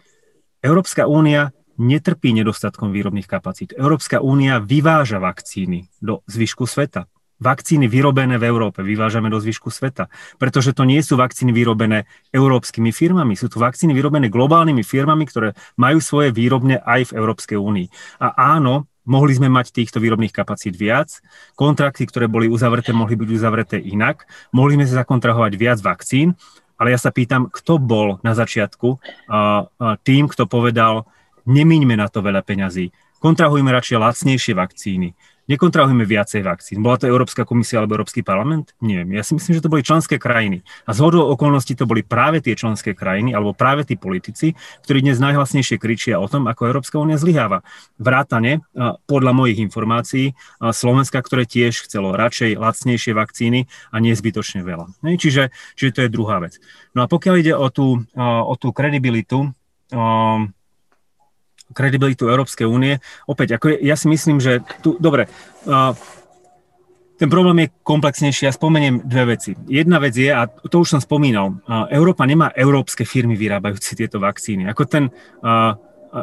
Európska únia netrpí nedostatkom výrobných kapacít. Európska únia vyváža vakcíny do zvyšku sveta vakcíny vyrobené v Európe. Vyvážame do zvyšku sveta. Pretože to nie sú vakcíny vyrobené európskymi firmami, sú to vakcíny vyrobené globálnymi firmami, ktoré majú svoje výrobne aj v Európskej únii. A áno, mohli sme mať týchto výrobných kapacít viac, kontrakty, ktoré boli uzavreté, mohli byť uzavreté inak, mohli sme zakontrahovať viac vakcín, ale ja sa pýtam, kto bol na začiatku tým, kto povedal, nemiňme na to veľa peňazí, kontrahujme radšej lacnejšie vakcíny, nekontrahujeme viacej vakcín. Bola to Európska komisia alebo Európsky parlament? Neviem. Ja si myslím, že to boli členské krajiny. A z hodou okolností to boli práve tie členské krajiny alebo práve tí politici, ktorí dnes najhlasnejšie kričia o tom, ako Európska únia zlyháva. Vrátane, podľa mojich informácií, Slovenska, ktoré tiež chcelo radšej lacnejšie vakcíny a nie zbytočne veľa. Čiže, čiže to je druhá vec. No a pokiaľ ide o tú, o tú kredibilitu, kredibilitu Európskej únie. Opäť, ako ja si myslím, že tu, dobre, uh, ten problém je komplexnejší. Ja spomeniem dve veci. Jedna vec je, a to už som spomínal, uh, Európa nemá európske firmy vyrábajúce tieto vakcíny. Ako ten, uh,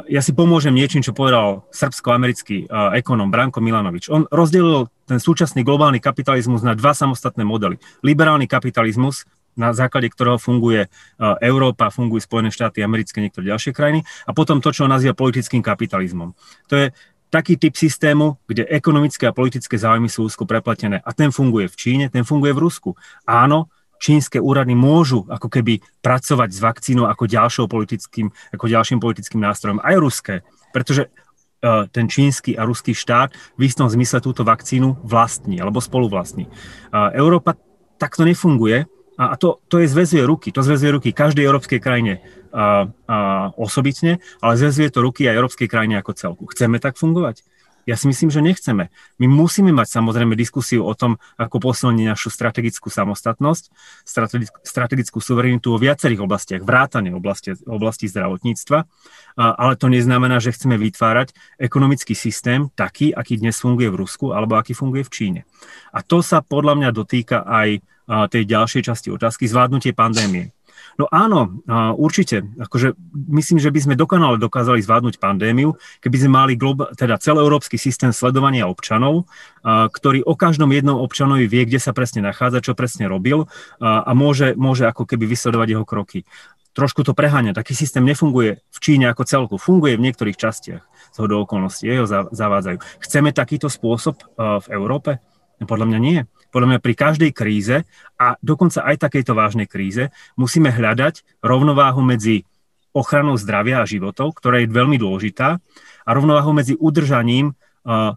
ja si pomôžem niečím, čo povedal srbsko-americký uh, ekonom Branko Milanovič. On rozdelil ten súčasný globálny kapitalizmus na dva samostatné modely. Liberálny kapitalizmus, na základe ktorého funguje e, Európa, fungujú Spojené štáty americké, niektoré ďalšie krajiny, a potom to, čo nazýva politickým kapitalizmom. To je taký typ systému, kde ekonomické a politické záujmy sú úzko prepletené. A ten funguje v Číne, ten funguje v Rusku. Áno, čínske úrady môžu ako keby pracovať s vakcínou ako, politickým, ako ďalším politickým nástrojom, aj ruské, pretože e, ten čínsky a ruský štát v istom zmysle túto vakcínu vlastní alebo spoluvlastní. Európa takto nefunguje a to, to je zväzuje ruky, to zväzuje ruky každej európskej krajine a, a osobitne, ale zväzuje to ruky aj európskej krajine ako celku. Chceme tak fungovať? Ja si myslím, že nechceme. My musíme mať samozrejme diskusiu o tom, ako posilniť našu strategickú samostatnosť, strategickú suverenitu vo viacerých oblastiach, vrátane oblasti, oblasti zdravotníctva, ale to neznamená, že chceme vytvárať ekonomický systém taký, aký dnes funguje v Rusku alebo aký funguje v Číne. A to sa podľa mňa dotýka aj tej ďalšej časti otázky, zvládnutie pandémie. No áno, určite. Akože myslím, že by sme dokonale dokázali zvládnuť pandémiu, keby sme mali globa, teda celoeurópsky systém sledovania občanov, ktorý o každom jednom občanovi vie, kde sa presne nachádza, čo presne robil a môže, môže ako keby vysledovať jeho kroky. Trošku to preháňa. Taký systém nefunguje v Číne ako celku. Funguje v niektorých častiach z hodou okolností. Jeho zavádzajú. Chceme takýto spôsob v Európe? Podľa mňa nie. Podľa mňa pri každej kríze a dokonca aj takejto vážnej kríze musíme hľadať rovnováhu medzi ochranou zdravia a životov, ktorá je veľmi dôležitá, a rovnováhu medzi udržaním uh,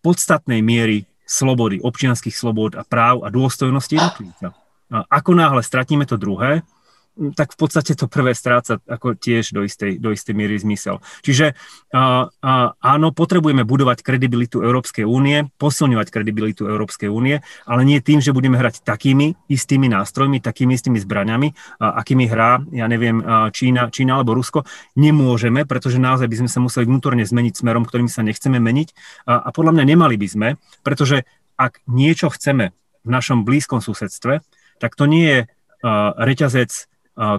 podstatnej miery slobody, občianských slobod a práv a dôstojnosti jednotlivca. Ako náhle stratíme to druhé, tak v podstate to prvé stráca ako tiež do istej, do istej miery zmysel. Čiže a, a, áno, potrebujeme budovať kredibilitu Európskej únie, posilňovať kredibilitu Európskej únie, ale nie tým, že budeme hrať takými istými nástrojmi, takými istými zbraňami, a, akými hrá, ja neviem, Čína, Čína alebo Rusko. Nemôžeme, pretože naozaj by sme sa museli vnútorne zmeniť smerom, ktorým sa nechceme meniť. A, a podľa mňa nemali by sme, pretože ak niečo chceme v našom blízkom susedstve, tak to nie je reťazec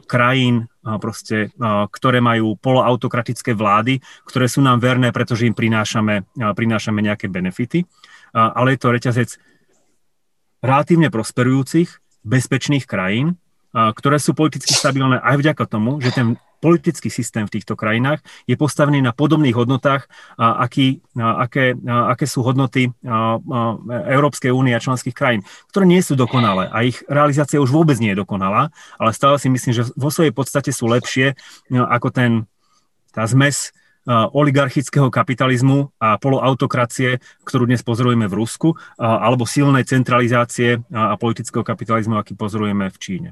krajín, proste, ktoré majú poloautokratické vlády, ktoré sú nám verné, pretože im prinášame, prinášame nejaké benefity, ale je to reťazec relatívne prosperujúcich, bezpečných krajín, ktoré sú politicky stabilné aj vďaka tomu, že ten politický systém v týchto krajinách je postavený na podobných hodnotách, aký, aké, aké sú hodnoty Európskej únie a členských krajín, ktoré nie sú dokonalé a ich realizácia už vôbec nie je dokonalá, ale stále si myslím, že vo svojej podstate sú lepšie ako ten, tá zmes oligarchického kapitalizmu a poloautokracie, ktorú dnes pozorujeme v Rusku, alebo silnej centralizácie a politického kapitalizmu, aký pozorujeme v Číne.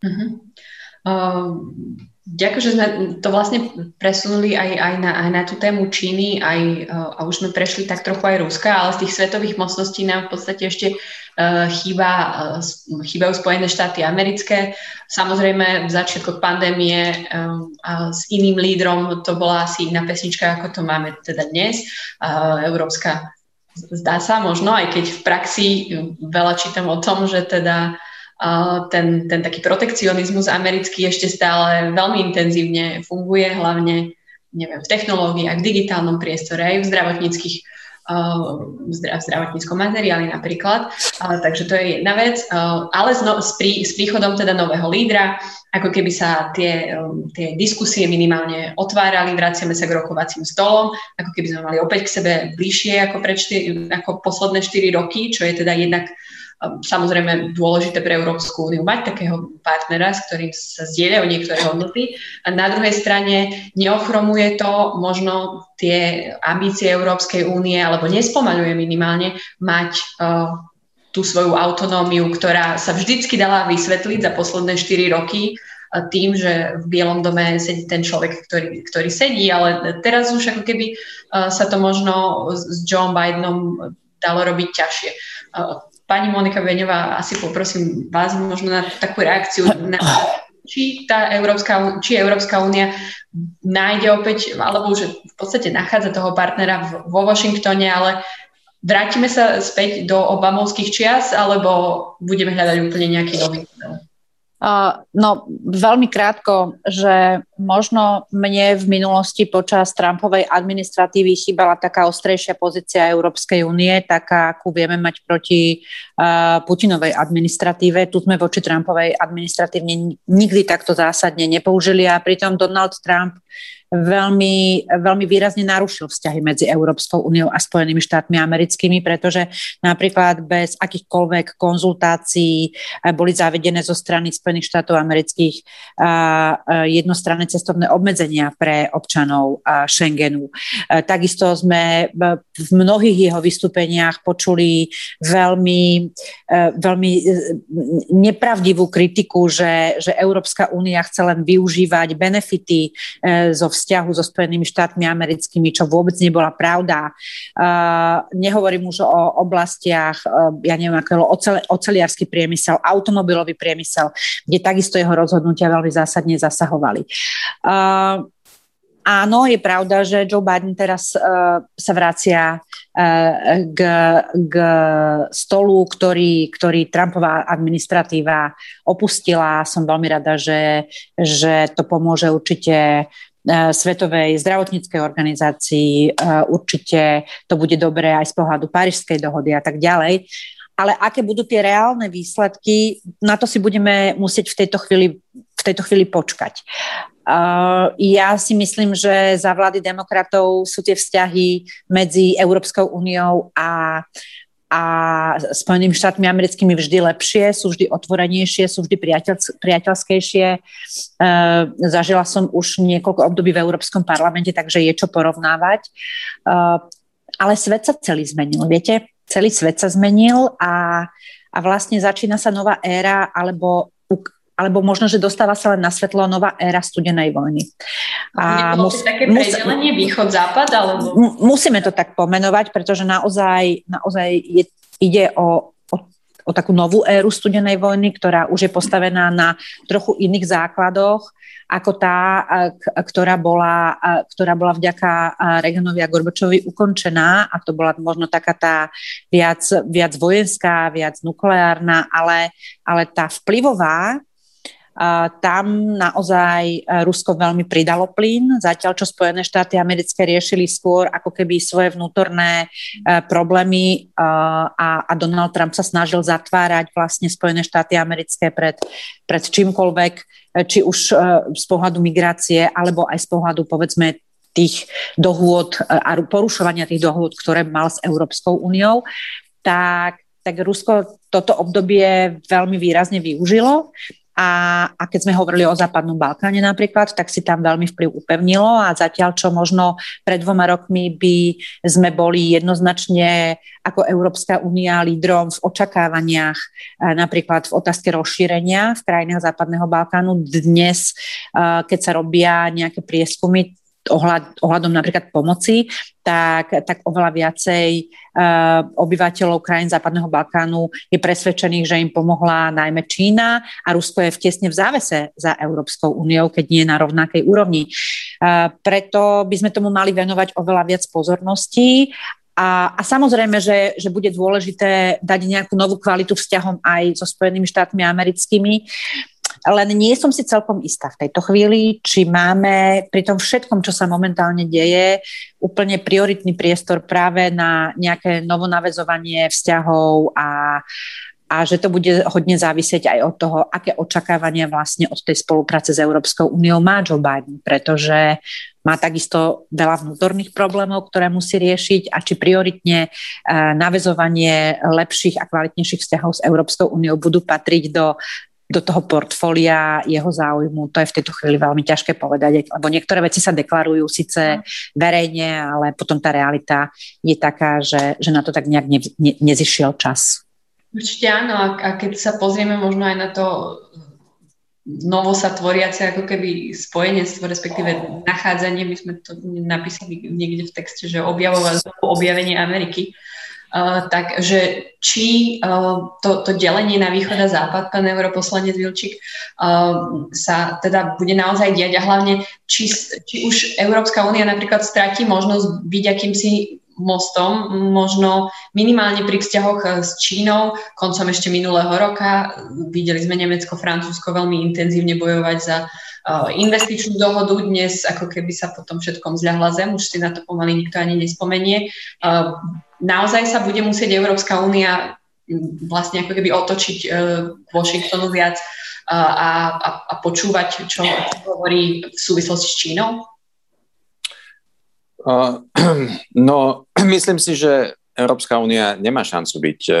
Uh-huh. Uh, ďakujem, že sme to vlastne presunuli aj, aj, na, aj na tú tému Číny, aj, uh, a už sme prešli tak trochu aj Ruska, ale z tých svetových mocností nám v podstate ešte uh, chýba, uh, chýbajú Spojené štáty americké. Samozrejme, v začiatkoch pandémie uh, uh, s iným lídrom to bola asi iná pesnička, ako to máme teda dnes. Uh, Európska zdá sa možno, aj keď v praxi veľa čítam o tom, že teda ten, ten taký protekcionizmus americký ešte stále veľmi intenzívne funguje, hlavne neviem, v technológiách, v digitálnom priestore, aj v zdravotníckých v zdravotníckom materiáli napríklad. Takže to je jedna vec. Ale s, prí, s príchodom teda nového lídra, ako keby sa tie, tie diskusie minimálne otvárali, vraciame sa k rokovacím stolom, ako keby sme mali opäť k sebe bližšie ako, pred štyri, ako posledné 4 roky, čo je teda jednak samozrejme dôležité pre Európsku úniu mať takého partnera, s ktorým sa zdieľajú niektoré hodnoty. A na druhej strane neochromuje to možno tie ambície Európskej únie, alebo nespomaľuje minimálne mať uh, tú svoju autonómiu, ktorá sa vždycky dala vysvetliť za posledné 4 roky tým, že v Bielom dome sedí ten človek, ktorý, ktorý sedí, ale teraz už ako keby sa to možno s John Bidenom dalo robiť ťažšie. Pani Monika Beňová, asi poprosím vás možno na takú reakciu na či tá Európska, či Európska únia nájde opäť, alebo už v podstate nachádza toho partnera vo Washingtone, ale vrátime sa späť do obamovských čias, alebo budeme hľadať úplne nejaký nový No, veľmi krátko, že možno mne v minulosti počas Trumpovej administratívy chýbala taká ostrejšia pozícia Európskej únie, taká, akú vieme mať proti uh, Putinovej administratíve. Tu sme voči Trumpovej administratívne nikdy takto zásadne nepoužili a pritom Donald Trump veľmi, veľmi výrazne narušil vzťahy medzi Európskou úniou a Spojenými štátmi americkými, pretože napríklad bez akýchkoľvek konzultácií eh, boli zavedené zo strany Spojených štátov amerických eh, eh, jednostranné cestovné obmedzenia pre občanov Schengenu. Takisto sme v mnohých jeho vystúpeniach počuli veľmi, veľmi nepravdivú kritiku, že, že Európska únia chce len využívať benefity zo vzťahu so Spojenými štátmi americkými, čo vôbec nebola pravda. Nehovorím už o oblastiach, ja neviem, ako ocel, oceliarský priemysel, automobilový priemysel, kde takisto jeho rozhodnutia veľmi zásadne zasahovali. Áno, je pravda, že Joe Biden teraz uh, sa vracia k, k stolu, ktorý, ktorý Trumpová administratíva opustila. Som veľmi rada, že, že to pomôže určite Svetovej zdravotníckej organizácii. E, určite to bude dobré aj z pohľadu Parížskej dohody a tak ďalej. Ale aké budú tie reálne výsledky, na to si budeme musieť v tejto chvíli, v tejto chvíli počkať. Uh, ja si myslím, že za vlády demokratov sú tie vzťahy medzi Európskou úniou a a Spojenými štátmi americkými vždy lepšie, sú vždy otvorenejšie, sú vždy priateľ, priateľskejšie. E, zažila som už niekoľko období v Európskom parlamente, takže je čo porovnávať. E, ale svet sa celý zmenil, viete? Celý svet sa zmenil a, a vlastne začína sa nová éra, alebo alebo možno, že dostáva sa len na svetlo nová éra studenej vojny. A mus, také predelenie východ-západ? Alebo... Musíme to tak pomenovať, pretože naozaj, naozaj je, ide o, o, o takú novú éru studenej vojny, ktorá už je postavená na trochu iných základoch ako tá, ktorá bola, ktorá bola vďaka Reganovi a Gorbačovi ukončená a to bola možno taká tá viac, viac vojenská, viac nukleárna, ale, ale tá vplyvová, tam naozaj Rusko veľmi pridalo plyn, zatiaľ čo Spojené štáty americké riešili skôr ako keby svoje vnútorné problémy a, a Donald Trump sa snažil zatvárať vlastne Spojené štáty americké pred, pred čímkoľvek, či už z pohľadu migrácie, alebo aj z pohľadu povedzme tých dohôd a porušovania tých dohôd, ktoré mal s Európskou úniou, tak tak Rusko toto obdobie veľmi výrazne využilo a, a keď sme hovorili o Západnom Balkáne napríklad, tak si tam veľmi vplyv upevnilo a zatiaľ, čo možno pred dvoma rokmi by sme boli jednoznačne ako Európska únia lídrom v očakávaniach e, napríklad v otázke rozšírenia v krajinách Západného Balkánu. Dnes, e, keď sa robia nejaké prieskumy, ohľad, ohľadom napríklad pomoci, tak, tak oveľa viacej uh, obyvateľov krajín Západného Balkánu je presvedčených, že im pomohla najmä Čína a Rusko je v tesne v závese za Európskou úniou, keď nie na rovnakej úrovni. Uh, preto by sme tomu mali venovať oveľa viac pozorností a, a samozrejme, že, že bude dôležité dať nejakú novú kvalitu vzťahom aj so Spojenými štátmi americkými. Len nie som si celkom istá v tejto chvíli, či máme pri tom všetkom, čo sa momentálne deje, úplne prioritný priestor práve na nejaké novonavezovanie vzťahov a, a že to bude hodne závisieť aj od toho, aké očakávania vlastne od tej spolupráce s Európskou úniou má Joe Biden, pretože má takisto veľa vnútorných problémov, ktoré musí riešiť a či prioritne navezovanie lepších a kvalitnejších vzťahov s Európskou úniou budú patriť do do toho portfólia jeho záujmu, to je v tejto chvíli veľmi ťažké povedať, lebo niektoré veci sa deklarujú síce verejne, ale potom tá realita je taká, že, že na to tak nejak ne, ne, nezišiel čas. Určite áno, a, a keď sa pozrieme možno aj na to novo sa tvoriace ako keby spojenectvo, respektíve nachádzanie, my sme to napísali niekde v texte, že objavovať objavenie Ameriky, takže či uh, to, to delenie na východ a západ, pán europoslanec Vilčík, uh, sa teda bude naozaj diať a hlavne, či, či už Európska únia napríklad stratí možnosť byť akýmsi mostom, možno minimálne pri vzťahoch s Čínou. Koncom ešte minulého roka videli sme Nemecko, Francúzsko veľmi intenzívne bojovať za investičnú dohodu. Dnes ako keby sa potom všetkom zľahla zem, už si na to pomaly nikto ani nespomenie naozaj sa bude musieť Európska únia vlastne ako keby otočiť uh, Washingtonu viac uh, a, a, a počúvať, čo hovorí v súvislosti s Čínou? Uh, no, myslím si, že Európska únia nemá šancu byť uh,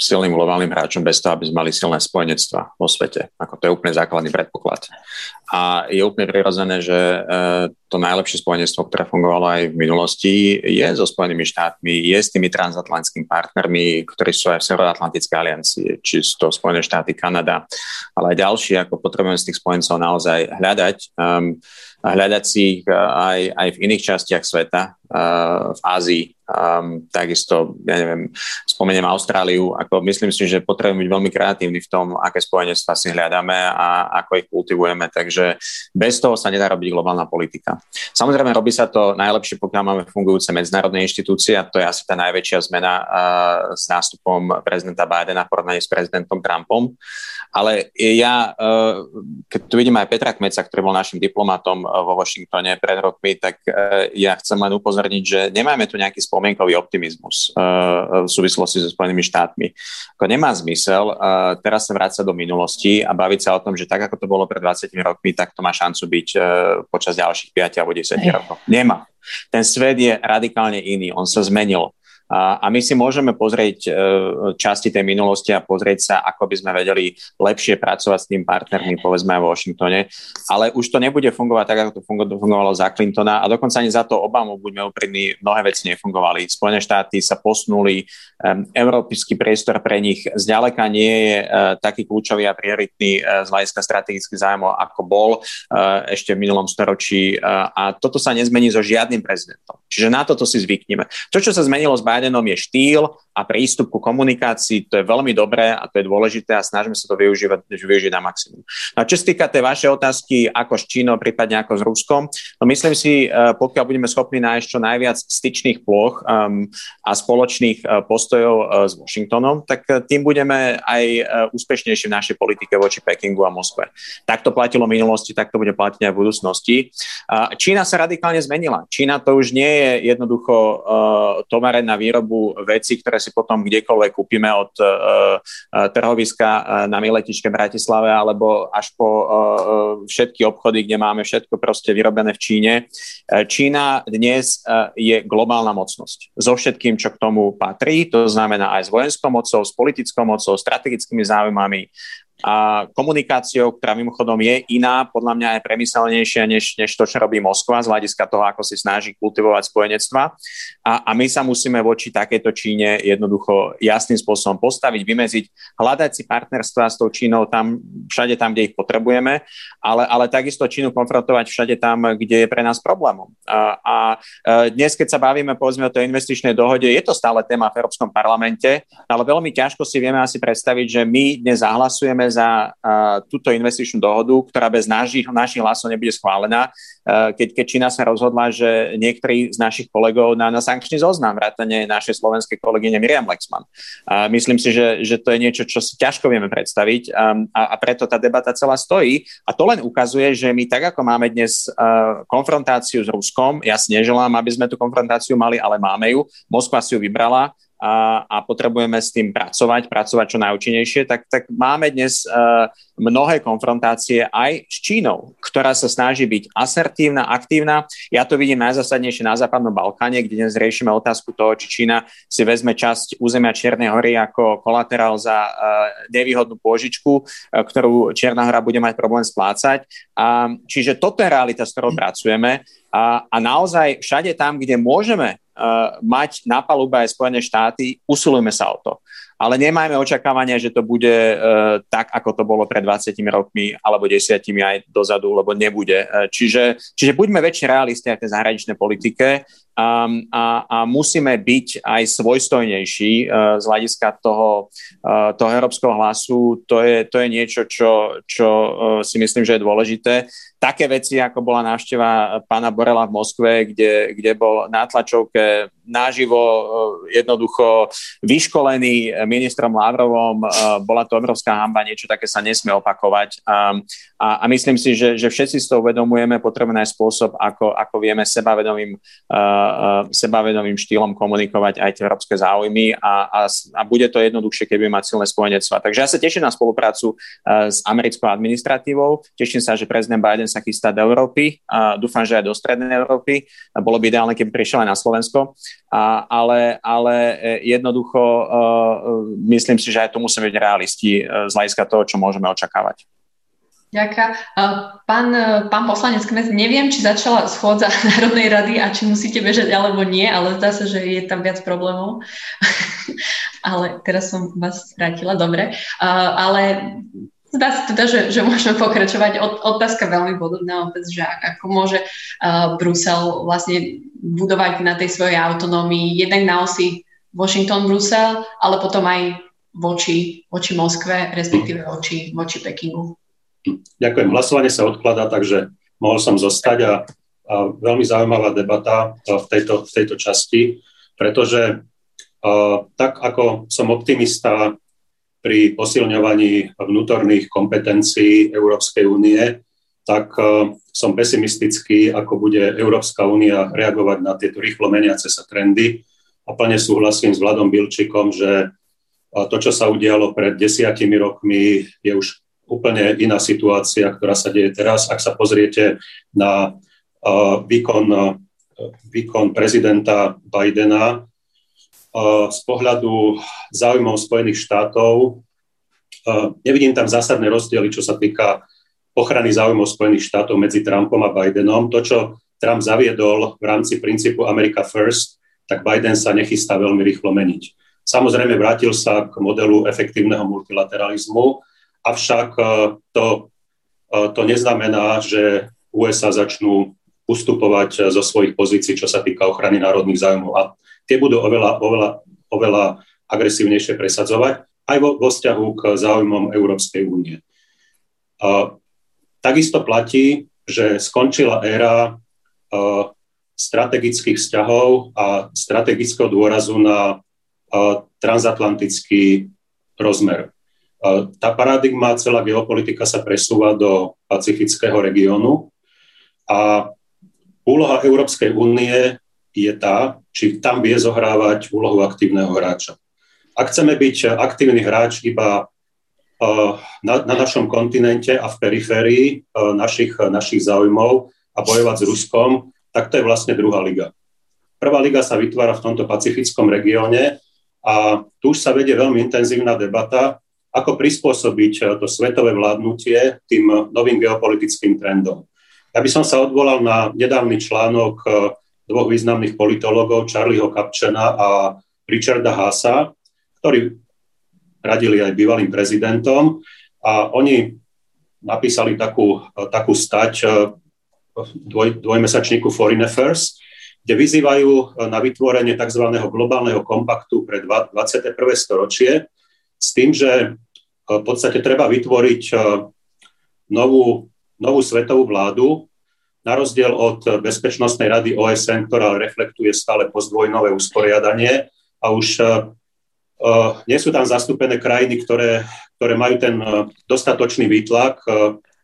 silným globálnym hráčom bez toho, aby sme mali silné spojenectva vo svete. Ako to je úplne základný predpoklad. A je úplne prirodzené, že e, to najlepšie spojenectvo, ktoré fungovalo aj v minulosti, je so Spojenými štátmi, je s tými transatlantickými partnermi, ktorí sú aj v Severoatlantickej aliancii, či sú to Spojené štáty, Kanada, ale aj ďalší, ako potrebujeme z tých spojencov naozaj hľadať. Um, hľadať si ich e, aj, aj v iných častiach sveta, v Ázii, um, takisto, ja neviem, spomeniem Austráliu, ako myslím si, že potrebujeme byť veľmi kreatívni v tom, aké spojenectvá si hľadáme a ako ich kultivujeme, takže bez toho sa nedá robiť globálna politika. Samozrejme, robí sa to najlepšie, pokiaľ máme fungujúce medzinárodné inštitúcie a to je asi tá najväčšia zmena uh, s nástupom prezidenta Bidena v porovnaní s prezidentom Trumpom. Ale ja, uh, keď tu vidím aj Petra Kmeca, ktorý bol našim diplomatom uh, vo Washingtone pred rokmi, tak uh, ja chcem len upozorniť, že nemáme tu nejaký spoločný spomienkový optimizmus uh, v súvislosti so Spojenými štátmi. Ako nemá zmysel uh, teraz sa vrácať do minulosti a baviť sa o tom, že tak, ako to bolo pred 20 rokmi, tak to má šancu byť uh, počas ďalších 5 alebo 10 rokov. Nemá. Ten svet je radikálne iný, on sa zmenil. A, my si môžeme pozrieť časti tej minulosti a pozrieť sa, ako by sme vedeli lepšie pracovať s tým partnermi, povedzme aj v Washingtone, ale už to nebude fungovať tak, ako to fungovalo za Clintona a dokonca ani za to Obamu, buďme úprimní, mnohé veci nefungovali. Spojené štáty sa posunuli, um, európsky priestor pre nich zďaleka nie je uh, taký kľúčový a prioritný z hľadiska strategických zájmov, ako bol ešte v minulom storočí a toto sa nezmení so žiadnym prezidentom. Čiže na toto si zvykneme. To, čo sa zmenilo s Bidenom, je štýl a prístup ku komunikácii. To je veľmi dobré a to je dôležité a snažíme sa to využívať, využiť na maximum. No a čo sa týka tej vašej otázky, ako s Čínou, prípadne ako s Ruskom, no myslím si, uh, pokiaľ budeme schopní nájsť čo najviac styčných ploch um, a spoločných uh, postojov uh, s Washingtonom, tak tým budeme aj úspešnejší v našej politike voči Pekingu a Moskve. Tak to platilo v minulosti, tak to bude platiť aj v budúcnosti. Uh, Čína sa radikálne zmenila. Čína to už nie je jednoducho uh, tovareň na vecí, ktoré si potom kdekoľvek kúpime od uh, uh, trhoviska uh, na Miletičke Bratislave alebo až po všetky obchody, kde máme všetko proste vyrobené v Číne. Čína dnes je globálna mocnosť. So všetkým, čo k tomu patrí, to znamená aj s vojenskou mocou, s politickou mocou, strategickými záujmami, a komunikáciou, ktorá mimochodom je iná, podľa mňa je premyselnejšia než, než to, čo robí Moskva z hľadiska toho, ako si snaží kultivovať spojenectva. A, a my sa musíme voči takéto Číne jednoducho jasným spôsobom postaviť, vymeziť, hľadať si partnerstva s tou Čínou tam, všade tam, kde ich potrebujeme, ale, ale takisto Čínu konfrontovať všade tam, kde je pre nás problémom. A, a e, dnes, keď sa bavíme povedzme o tej investičnej dohode, je to stále téma v Európskom parlamente, ale veľmi ťažko si vieme asi predstaviť, že my dnes zahlasujeme za uh, túto investičnú dohodu, ktorá bez našich, našich hlasov nebude schválená, uh, keď, keď Čína sa rozhodla, že niektorí z našich kolegov na, na sankčný zoznam, vrátane našej slovenskej kolegyne Miriam Lexman. Uh, myslím si, že, že to je niečo, čo si ťažko vieme predstaviť um, a, a preto tá debata celá stojí. A to len ukazuje, že my tak, ako máme dnes uh, konfrontáciu s Ruskom, ja si neželám, aby sme tú konfrontáciu mali, ale máme ju, Moskva si ju vybrala, a, a potrebujeme s tým pracovať, pracovať čo najúčinnejšie, tak, tak máme dnes uh, mnohé konfrontácie aj s Čínou, ktorá sa snaží byť asertívna, aktívna. Ja to vidím najzásadnejšie na Západnom Balkáne, kde dnes riešime otázku toho, či Čína si vezme časť územia Čiernej hory ako kolaterál za uh, nevýhodnú pôžičku, uh, ktorú Čierna hora bude mať problém splácať. A, čiže toto je realita, s ktorou pracujeme. A, a naozaj všade tam, kde môžeme uh, mať na palube aj Spojené štáty, usilujeme sa o to. Ale nemajme očakávania, že to bude uh, tak, ako to bolo pred 20 rokmi alebo 10 aj dozadu, lebo nebude. Uh, čiže, čiže buďme väčšie realisti aj v tej zahraničnej politike um, a, a musíme byť aj svojstojnejší uh, z hľadiska toho, uh, toho európskeho hlasu. To je, to je niečo, čo, čo uh, si myslím, že je dôležité také veci, ako bola návšteva pána Borela v Moskve, kde, kde bol na tlačovke naživo jednoducho vyškolený ministrom Lavrovom. Bola to obrovská hamba, niečo také sa nesmie opakovať. A, a, a myslím si, že, že všetci si to uvedomujeme, potrebujeme aj spôsob, ako, ako vieme sebavedomým, uh, sebavedomým štýlom komunikovať aj tie európske záujmy a, a, a bude to jednoduchšie, keby mať silné spojenectva. Takže ja sa teším na spoluprácu uh, s americkou administratívou. Teším sa, že prezident Biden sa chystá do Európy a dúfam, že aj do Strednej Európy. Bolo by ideálne, keby prišiel aj na Slovensko, a, ale, ale e, jednoducho uh, myslím si, že aj tu musíme byť realisti z hľadiska toho, čo môžeme očakávať. Ďakujem. Pán, pán poslanec Kmes, neviem, či začala schôdza Národnej rady a či musíte bežať alebo nie, ale zdá sa, že je tam viac problémov. ale teraz som vás strátila, dobre. Ale Zdá sa teda, že, že môžeme pokračovať. Otázka veľmi podobná opäť, že ako môže uh, Brusel vlastne budovať na tej svojej autonómii jednak na osi Washington-Brusel, ale potom aj voči, voči Moskve, respektíve voči, voči Pekingu. Ďakujem. Hlasovanie sa odkladá, takže mohol som zostať a, a veľmi zaujímavá debata v tejto, v tejto časti, pretože uh, tak ako som optimista pri posilňovaní vnútorných kompetencií Európskej únie, tak e, som pesimistický, ako bude Európska únia reagovať na tieto rýchlo meniace sa trendy. A plne súhlasím s Vladom Bilčikom, že e, to, čo sa udialo pred desiatimi rokmi, je už úplne iná situácia, ktorá sa deje teraz. Ak sa pozriete na výkon, výkon prezidenta Bidena, z pohľadu záujmov Spojených štátov nevidím tam zásadné rozdiely, čo sa týka ochrany záujmov Spojených štátov medzi Trumpom a Bidenom. To, čo Trump zaviedol v rámci princípu America First, tak Biden sa nechystá veľmi rýchlo meniť. Samozrejme vrátil sa k modelu efektívneho multilateralizmu, avšak to, to neznamená, že USA začnú ustupovať zo svojich pozícií, čo sa týka ochrany národných záujmov. A tie budú oveľa, oveľa, oveľa agresívnejšie presadzovať aj vo, vo vzťahu k záujmom Európskej únie. Takisto platí, že skončila éra strategických vzťahov a strategického dôrazu na transatlantický rozmer. Tá paradigma, celá geopolitika sa presúva do pacifického regiónu a úloha Európskej únie je tá, či tam vie zohrávať úlohu aktívneho hráča. Ak chceme byť aktívny hráč iba uh, na, na našom kontinente a v periférii uh, našich, našich záujmov a bojovať s Ruskom, tak to je vlastne druhá liga. Prvá liga sa vytvára v tomto pacifickom regióne a tu už sa vedie veľmi intenzívna debata, ako prispôsobiť uh, to svetové vládnutie tým novým geopolitickým trendom. Ja by som sa odvolal na nedávny článok dvoch významných politologov, Charlieho Kapčena a Richarda Haasa, ktorí radili aj bývalým prezidentom a oni napísali takú, takú stať eh, dvoj, dvojmesačníku Foreign Affairs, kde vyzývajú na vytvorenie tzv. globálneho kompaktu pre 21. storočie s tým, že eh, v podstate treba vytvoriť eh, novú, novú svetovú vládu, na rozdiel od Bezpečnostnej rady OSN, ktorá reflektuje stále pozdvojnové usporiadanie a už Eh, nie sú tam zastúpené krajiny, ktoré, ktoré majú ten dostatočný výtlak,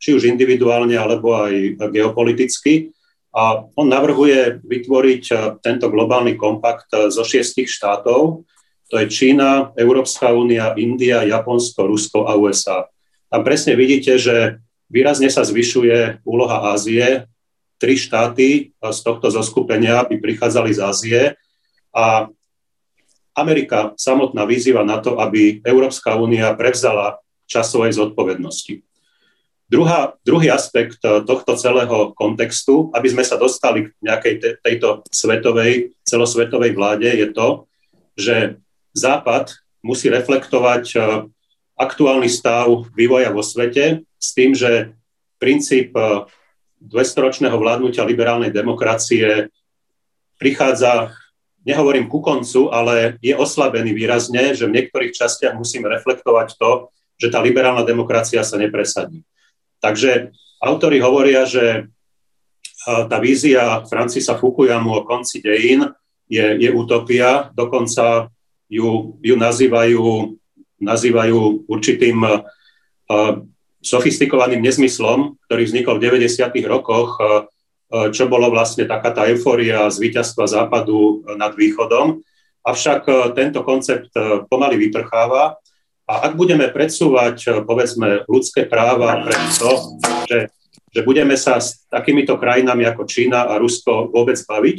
či už individuálne, alebo aj geopoliticky. A on navrhuje vytvoriť tento globálny kompakt zo šiestich štátov. To je Čína, Európska únia, India, Japonsko, Rusko a USA. Tam presne vidíte, že výrazne sa zvyšuje úloha Ázie. Tri štáty z tohto zoskupenia by prichádzali z Ázie a Amerika samotná vyzýva na to, aby Európska únia prevzala časovej zodpovednosti. Druhá, druhý aspekt eh, tohto celého kontextu, aby sme sa dostali k nejakej te, tejto svetovej, celosvetovej vláde, je to, že Západ musí reflektovať eh, aktuálny stav vývoja vo svete s tým, že princíp 200-ročného eh, vládnutia liberálnej demokracie prichádza nehovorím ku koncu, ale je oslabený výrazne, že v niektorých častiach musíme reflektovať to, že tá liberálna demokracia sa nepresadí. Takže autori hovoria, že tá vízia Francisa Fukuyamu o konci dejín je, je utopia, dokonca ju, ju nazývajú, nazývajú určitým uh, sofistikovaným nezmyslom, ktorý vznikol v 90. rokoch uh, E, čo bolo vlastne taká tá eufória z víťazstva západu nad východom. Avšak tento koncept pomaly vyprcháva a ak budeme predsúvať, povedzme, ľudské práva pre to, že, že budeme sa s takýmito krajinami ako Čína a Rusko vôbec baviť,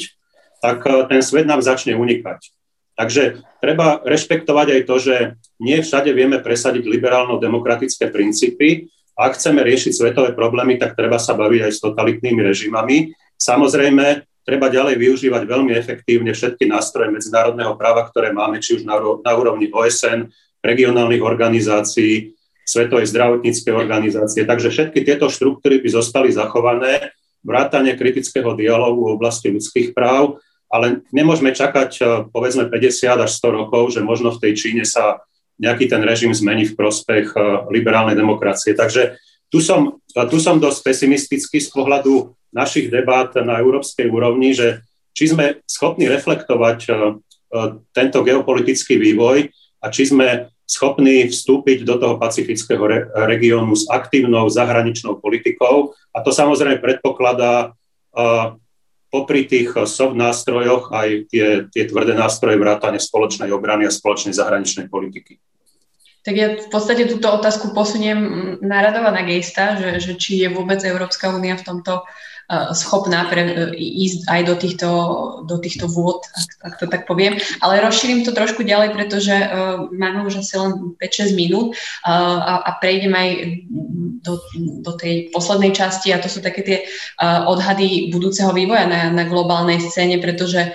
tak ten svet nám začne unikať. Takže treba rešpektovať aj to, že nie všade vieme presadiť liberálno-demokratické princípy ak chceme riešiť svetové problémy, tak treba sa baviť aj s totalitnými režimami. Samozrejme, treba ďalej využívať veľmi efektívne všetky nástroje medzinárodného práva, ktoré máme, či už na, úrovni OSN, regionálnych organizácií, Svetovej zdravotníckej organizácie. Takže všetky tieto štruktúry by zostali zachované, vrátanie kritického dialogu v oblasti ľudských práv, ale nemôžeme čakať povedzme 50 až 100 rokov, že možno v tej Číne sa nejaký ten režim zmení v prospech eh, liberálnej demokracie. Takže tu som, tu som dosť pesimistický z pohľadu našich debát na európskej úrovni, že či sme schopní reflektovať eh, eh, tento geopolitický vývoj a či sme schopní vstúpiť do toho pacifického re- regiónu s aktívnou zahraničnou politikou. A to samozrejme predpokladá popri tých soft nástrojoch aj tie, tie tvrdé nástroje vrátane spoločnej obrany a spoločnej zahraničnej politiky. Tak ja v podstate túto otázku posuniem na Radova na Gejsta, že, že či je vôbec Európska únia v tomto schopná pre, ísť aj do týchto, do týchto vôd, ak, ak to tak poviem. Ale rozšírim to trošku ďalej, pretože máme už asi len 5-6 minút a, a prejdem aj do, do tej poslednej časti a to sú také tie odhady budúceho vývoja na, na globálnej scéne, pretože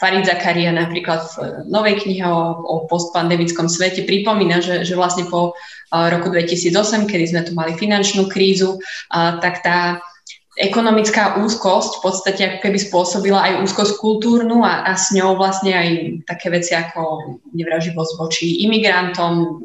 Farid Zakaria napríklad v novej knihe o, o postpandemickom svete pripomína, že, že vlastne po roku 2008, kedy sme tu mali finančnú krízu, tak tá ekonomická úzkosť v podstate ako keby spôsobila aj úzkosť kultúrnu a, a s ňou vlastne aj také veci ako nevraživosť voči imigrantom,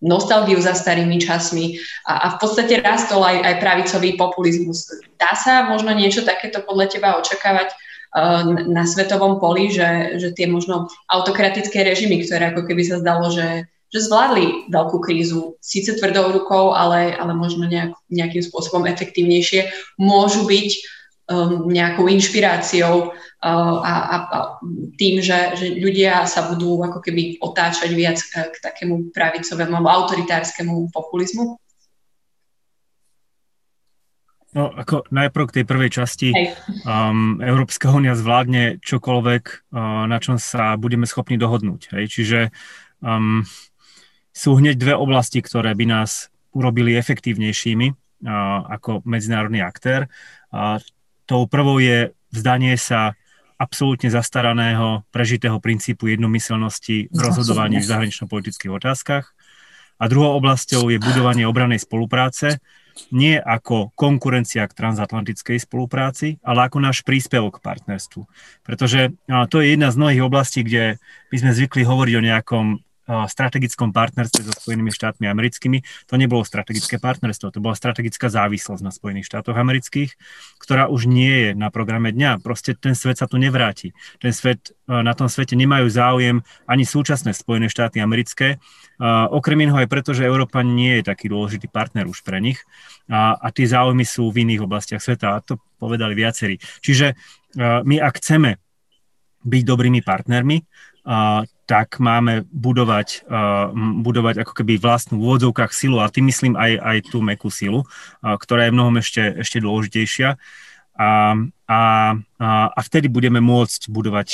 nostalgiu za starými časmi a, a v podstate rastol aj, aj pravicový populizmus. Dá sa možno niečo takéto podľa teba očakávať Eh, na svetovom poli, že, že tie možno autokratické režimy, ktoré ako keby sa zdalo, že, že zvládli veľkú krízu, síce tvrdou rukou, ale, ale možno nejak, nejakým spôsobom efektívnejšie, môžu byť um, nejakou inšpiráciou uh, a, a, a tým, že, že ľudia sa budú ako keby otáčať viac k, k takému pravicovému alebo autoritárskemu populizmu? No, ako najprv k tej prvej časti. Um, Európska únia zvládne čokoľvek, uh, na čom sa budeme schopní dohodnúť. Hej? Čiže um, sú hneď dve oblasti, ktoré by nás urobili efektívnejšími ako medzinárodný aktér. Tou prvou je vzdanie sa absolútne zastaraného, prežitého princípu jednomyselnosti v rozhodovaní v zahranično-politických otázkach. A druhou oblasťou je budovanie obranej spolupráce, nie ako konkurencia k transatlantickej spolupráci, ale ako náš príspevok k partnerstvu. Pretože to je jedna z mnohých oblastí, kde my sme zvykli hovoriť o nejakom strategickom partnerstve so Spojenými štátmi americkými. To nebolo strategické partnerstvo, to bola strategická závislosť na Spojených štátoch amerických, ktorá už nie je na programe dňa. Proste ten svet sa tu nevráti. Ten svet, na tom svete nemajú záujem ani súčasné Spojené štáty americké, okrem iného aj preto, že Európa nie je taký dôležitý partner už pre nich a, a tie záujmy sú v iných oblastiach sveta a to povedali viacerí. Čiže my ak chceme byť dobrými partnermi, tak máme budovať, budovať ako keby vlastnú v úvodzovkách silu a tým myslím aj, aj tú mekú silu, ktorá je mnohom ešte, ešte dôležitejšia. A, a, a vtedy budeme môcť budovať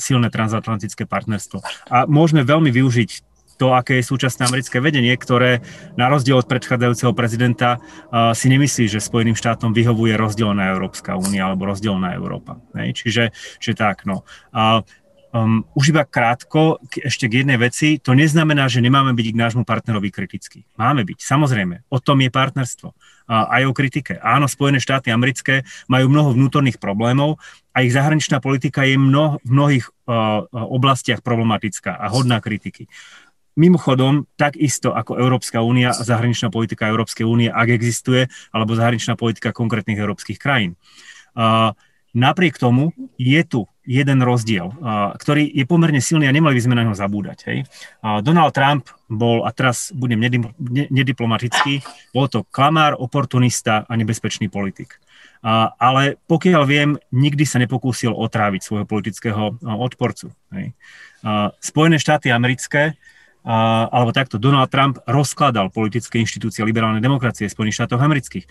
silné transatlantické partnerstvo. A môžeme veľmi využiť to, aké je súčasné americké vedenie, ktoré na rozdiel od predchádzajúceho prezidenta uh, si nemyslí, že Spojeným štátom vyhovuje rozdelená Európska únia alebo rozdelená Európa. Hej? Čiže, čiže tak, no. Uh, Um, už iba krátko k, ešte k jednej veci. To neznamená, že nemáme byť k nášmu partnerovi kritický. Máme byť, samozrejme. O tom je partnerstvo. Uh, aj o kritike. Áno, Spojené štáty americké majú mnoho vnútorných problémov a ich zahraničná politika je mno, v mnohých uh, oblastiach problematická a hodná kritiky. Mimochodom, takisto ako Európska únia a zahraničná politika Európskej únie, ak existuje, alebo zahraničná politika konkrétnych európskych krajín. Uh, napriek tomu je tu jeden rozdiel, ktorý je pomerne silný a nemali by sme na neho zabúdať. Hej. Donald Trump bol, a teraz budem nediplomatický, bol to klamár, oportunista a nebezpečný politik. Ale pokiaľ viem, nikdy sa nepokúsil otráviť svojho politického odporcu. Hej. Spojené štáty americké alebo takto, Donald Trump rozkladal politické inštitúcie liberálnej demokracie Spojených štátov amerických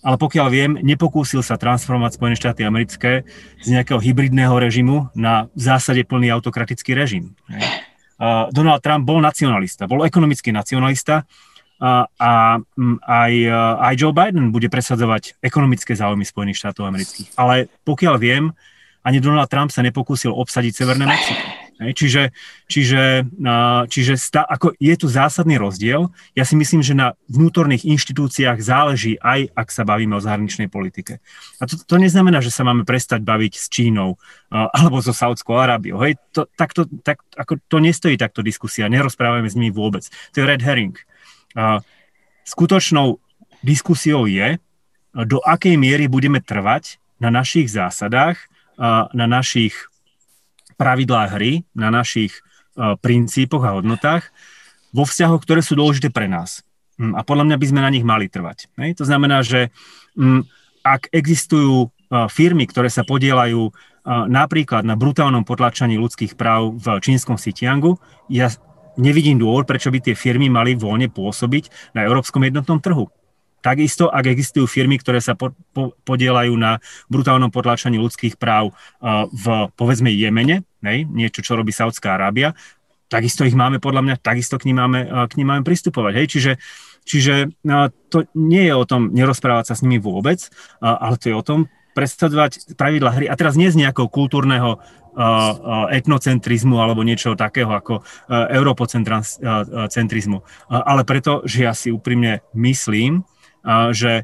ale pokiaľ viem, nepokúsil sa transformovať Spojené štáty americké z nejakého hybridného režimu na v zásade plný autokratický režim. Donald Trump bol nacionalista, bol ekonomický nacionalista a, a aj, aj Joe Biden bude presadzovať ekonomické záujmy Spojených štátov amerických. Ale pokiaľ viem, ani Donald Trump sa nepokúsil obsadiť Severné Mexiko. Čiže, čiže, čiže sta, ako je tu zásadný rozdiel. Ja si myslím, že na vnútorných inštitúciách záleží aj, ak sa bavíme o zahraničnej politike. A to, to neznamená, že sa máme prestať baviť s Čínou alebo so Saudskou Arábiou. Hej, to, takto, tak, ako, to nestojí takto diskusia, nerozprávame s nimi vôbec. To je red herring. Skutočnou diskusiou je, do akej miery budeme trvať na našich zásadách, na našich pravidlá hry, na našich e, princípoch a hodnotách vo vzťahoch, ktoré sú dôležité pre nás. Mm, a podľa mňa by sme na nich mali trvať. To znamená, že mm, ak existujú e, firmy, ktoré sa podielajú e, napríklad na brutálnom potlačaní ľudských práv v čínskom Xinjiangu, ja nevidím dôvod, prečo by tie firmy mali voľne pôsobiť na európskom jednotnom trhu. Takisto, ak existujú firmy, ktoré sa po, po, podielajú na brutálnom potlačaní ľudských práv v, povedzme, Jemene, hej, niečo, čo robí Saudská Arábia, takisto ich máme, podľa mňa, takisto k ním máme, uh, k ním máme pristupovať. Hej. Čiže, čiže uh, to nie je o tom nerozprávať sa s nimi vôbec, uh, ale to je o tom predstavovať pravidla hry. A teraz nie z nejakého kultúrneho etnocentrizmu alebo niečo takého ako europocentrizmu, ale preto, že ja si úprimne myslím, že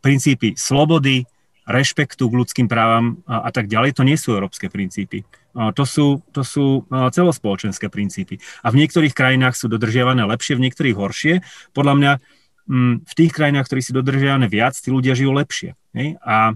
princípy slobody, rešpektu k ľudským právam a, a tak ďalej, to nie sú európske princípy. To sú, to sú celospoločenské princípy. A v niektorých krajinách sú dodržiavané lepšie, v niektorých horšie. Podľa mňa v tých krajinách, ktorí sú dodržiavané viac, tí ľudia žijú lepšie. A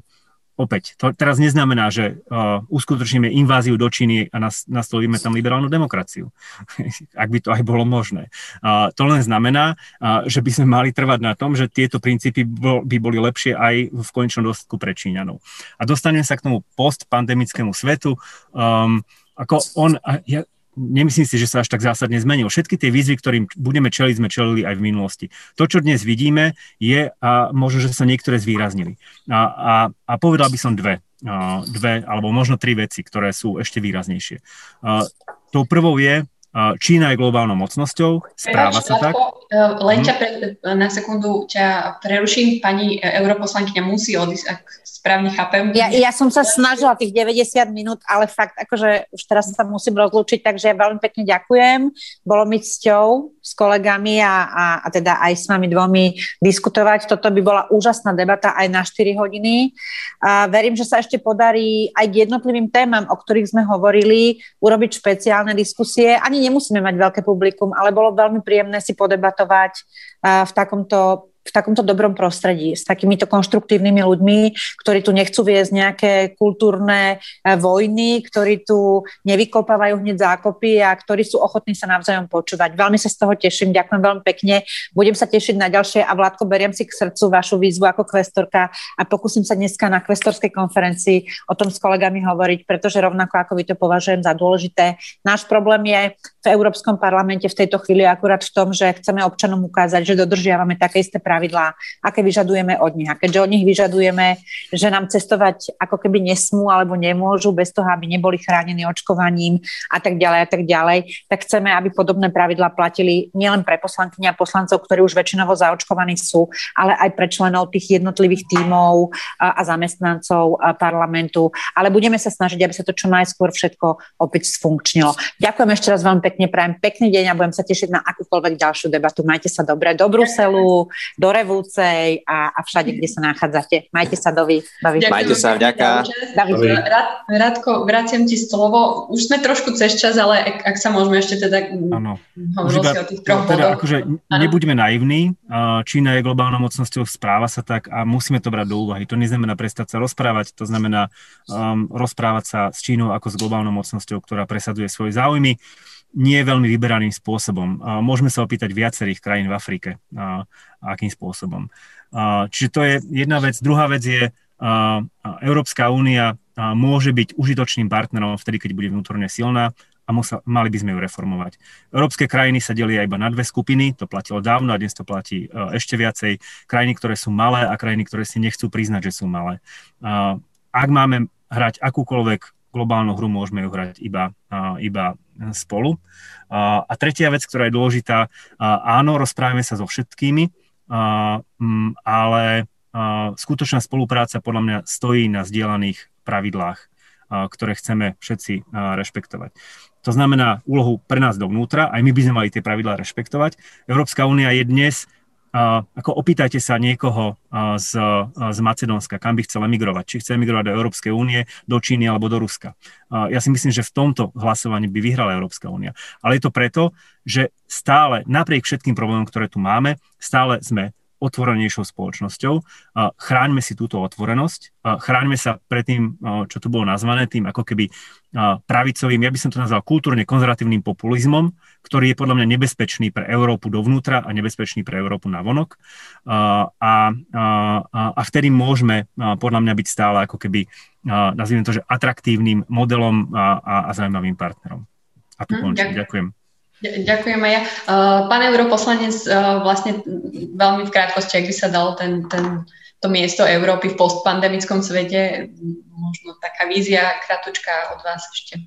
opäť, to teraz neznamená, že uh, uskutočníme inváziu do Číny a nas, nastavíme tam liberálnu demokraciu, ak by to aj bolo možné. Uh, to len znamená, uh, že by sme mali trvať na tom, že tieto princípy bol, by boli lepšie aj v konečnom dôsledku pre Číňanov. A dostaneme sa k tomu postpandemickému svetu. Um, ako on, ja, nemyslím si, že sa až tak zásadne zmenil. Všetky tie výzvy, ktorým budeme čeliť, sme čelili aj v minulosti. To, čo dnes vidíme, je, a možno, že sa niektoré zvýraznili. A, a, a povedal by som dve, a, dve, alebo možno tri veci, ktoré sú ešte výraznejšie. A, tou prvou je, Čína je globálnou mocnosťou, správa sa tak. E, len ťa pre, na sekundu ťa preruším, pani europoslankyňa musí odísť, ak správne chápem. Ja, ja som sa snažila tých 90 minút, ale fakt akože už teraz sa musím rozlúčiť, takže ja veľmi pekne ďakujem. Bolo mi cťou s kolegami a, a, a teda aj s vami dvomi diskutovať. Toto by bola úžasná debata aj na 4 hodiny. A verím, že sa ešte podarí aj k jednotlivým témam, o ktorých sme hovorili, urobiť špeciálne diskusie. Ani nemusíme mať veľké publikum, ale bolo veľmi príjemné si podebatovať v takomto v takomto dobrom prostredí, s takýmito konštruktívnymi ľuďmi, ktorí tu nechcú viesť nejaké kultúrne e, vojny, ktorí tu nevykopávajú hneď zákopy a ktorí sú ochotní sa navzájom počúvať. Veľmi sa z toho teším, ďakujem veľmi pekne. Budem sa tešiť na ďalšie a Vládko, beriem si k srdcu vašu výzvu ako kvestorka a pokúsim sa dneska na kvestorskej konferencii o tom s kolegami hovoriť, pretože rovnako ako vy to považujem za dôležité. Náš problém je v Európskom parlamente v tejto chvíli akurát v tom, že chceme občanom ukázať, že dodržiavame také isté pravidlá, aké vyžadujeme od nich. A keďže od nich vyžadujeme, že nám cestovať ako keby nesmú alebo nemôžu bez toho, aby neboli chránení očkovaním a tak ďalej a tak ďalej, tak chceme, aby podobné pravidlá platili nielen pre poslankyne a poslancov, ktorí už väčšinovo zaočkovaní sú, ale aj pre členov tých jednotlivých tímov a zamestnancov parlamentu. Ale budeme sa snažiť, aby sa to čo najskôr všetko opäť sfunkčnilo. Ďakujem ešte raz veľmi pekne, prajem pekný deň a budem sa tešiť na akúkoľvek ďalšiu debatu. Majte sa dobre do Bruselu, Revúcej a, a všade, kde sa nachádzate. Majte sa, Dovi. Dovi. Majte sa, vďaka. Rád, Rádko, vraciam ti slovo. Už sme trošku cez čas, ale ak, ak sa môžeme ešte teda ano. hovoriť si o tých troch teda, akože nebuďme naivní. Čína je globálnou mocnosťou, správa sa tak a musíme to brať do úvahy. To neznamená prestať sa rozprávať, to znamená um, rozprávať sa s Čínou ako s globálnou mocnosťou, ktorá presaduje svoje záujmy nie veľmi vyberaným spôsobom. Môžeme sa opýtať viacerých krajín v Afrike, akým spôsobom. Čiže to je jedna vec. Druhá vec je, Európska únia môže byť užitočným partnerom vtedy, keď bude vnútorne silná a musel, mali by sme ju reformovať. Európske krajiny sa delia iba na dve skupiny, to platilo dávno a dnes to platí ešte viacej. Krajiny, ktoré sú malé a krajiny, ktoré si nechcú priznať, že sú malé. Ak máme hrať akúkoľvek globálnu hru, môžeme ju hrať iba, iba spolu. A tretia vec, ktorá je dôležitá, áno, rozprávame sa so všetkými, ale skutočná spolupráca podľa mňa stojí na zdieľaných pravidlách, ktoré chceme všetci rešpektovať. To znamená úlohu pre nás dovnútra, aj my by sme mali tie pravidlá rešpektovať. Európska únia je dnes ako opýtajte sa niekoho z, z Macedónska, kam by chcel emigrovať. Či chce emigrovať do Európskej únie, do Číny alebo do Ruska. Ja si myslím, že v tomto hlasovaní by vyhrala Európska únia. Ale je to preto, že stále, napriek všetkým problémom, ktoré tu máme, stále sme otvorenejšou spoločnosťou. Chráňme si túto otvorenosť, chráňme sa pred tým, čo tu bolo nazvané, tým ako keby pravicovým, ja by som to nazval kultúrne konzervatívnym populizmom, ktorý je podľa mňa nebezpečný pre Európu dovnútra a nebezpečný pre Európu na vonok. A, a, a vtedy môžeme podľa mňa byť stále ako keby, nazvime to, že atraktívnym modelom a, a, a zaujímavým partnerom. A tu hm, končím. Ďakujem. Ďakujem aj ja. Pán europoslanec, vlastne veľmi v krátkosti, ak by sa dalo ten, ten, to miesto Európy v postpandemickom svete, možno taká vízia kratučka od vás ešte.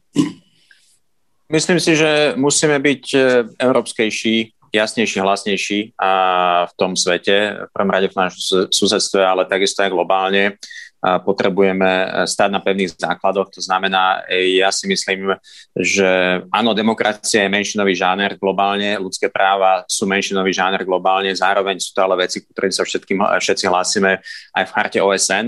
Myslím si, že musíme byť e, európskejší, jasnejší, hlasnejší a v tom svete, v prvom rade v našom susedstve, ale takisto aj globálne potrebujeme e, stať na pevných základoch. To znamená, e, ja si myslím, že áno, demokracia je menšinový žáner globálne, ľudské práva sú menšinový žáner globálne, zároveň sú to ale veci, ktoré sa všetkým, všetci hlásime aj v charte OSN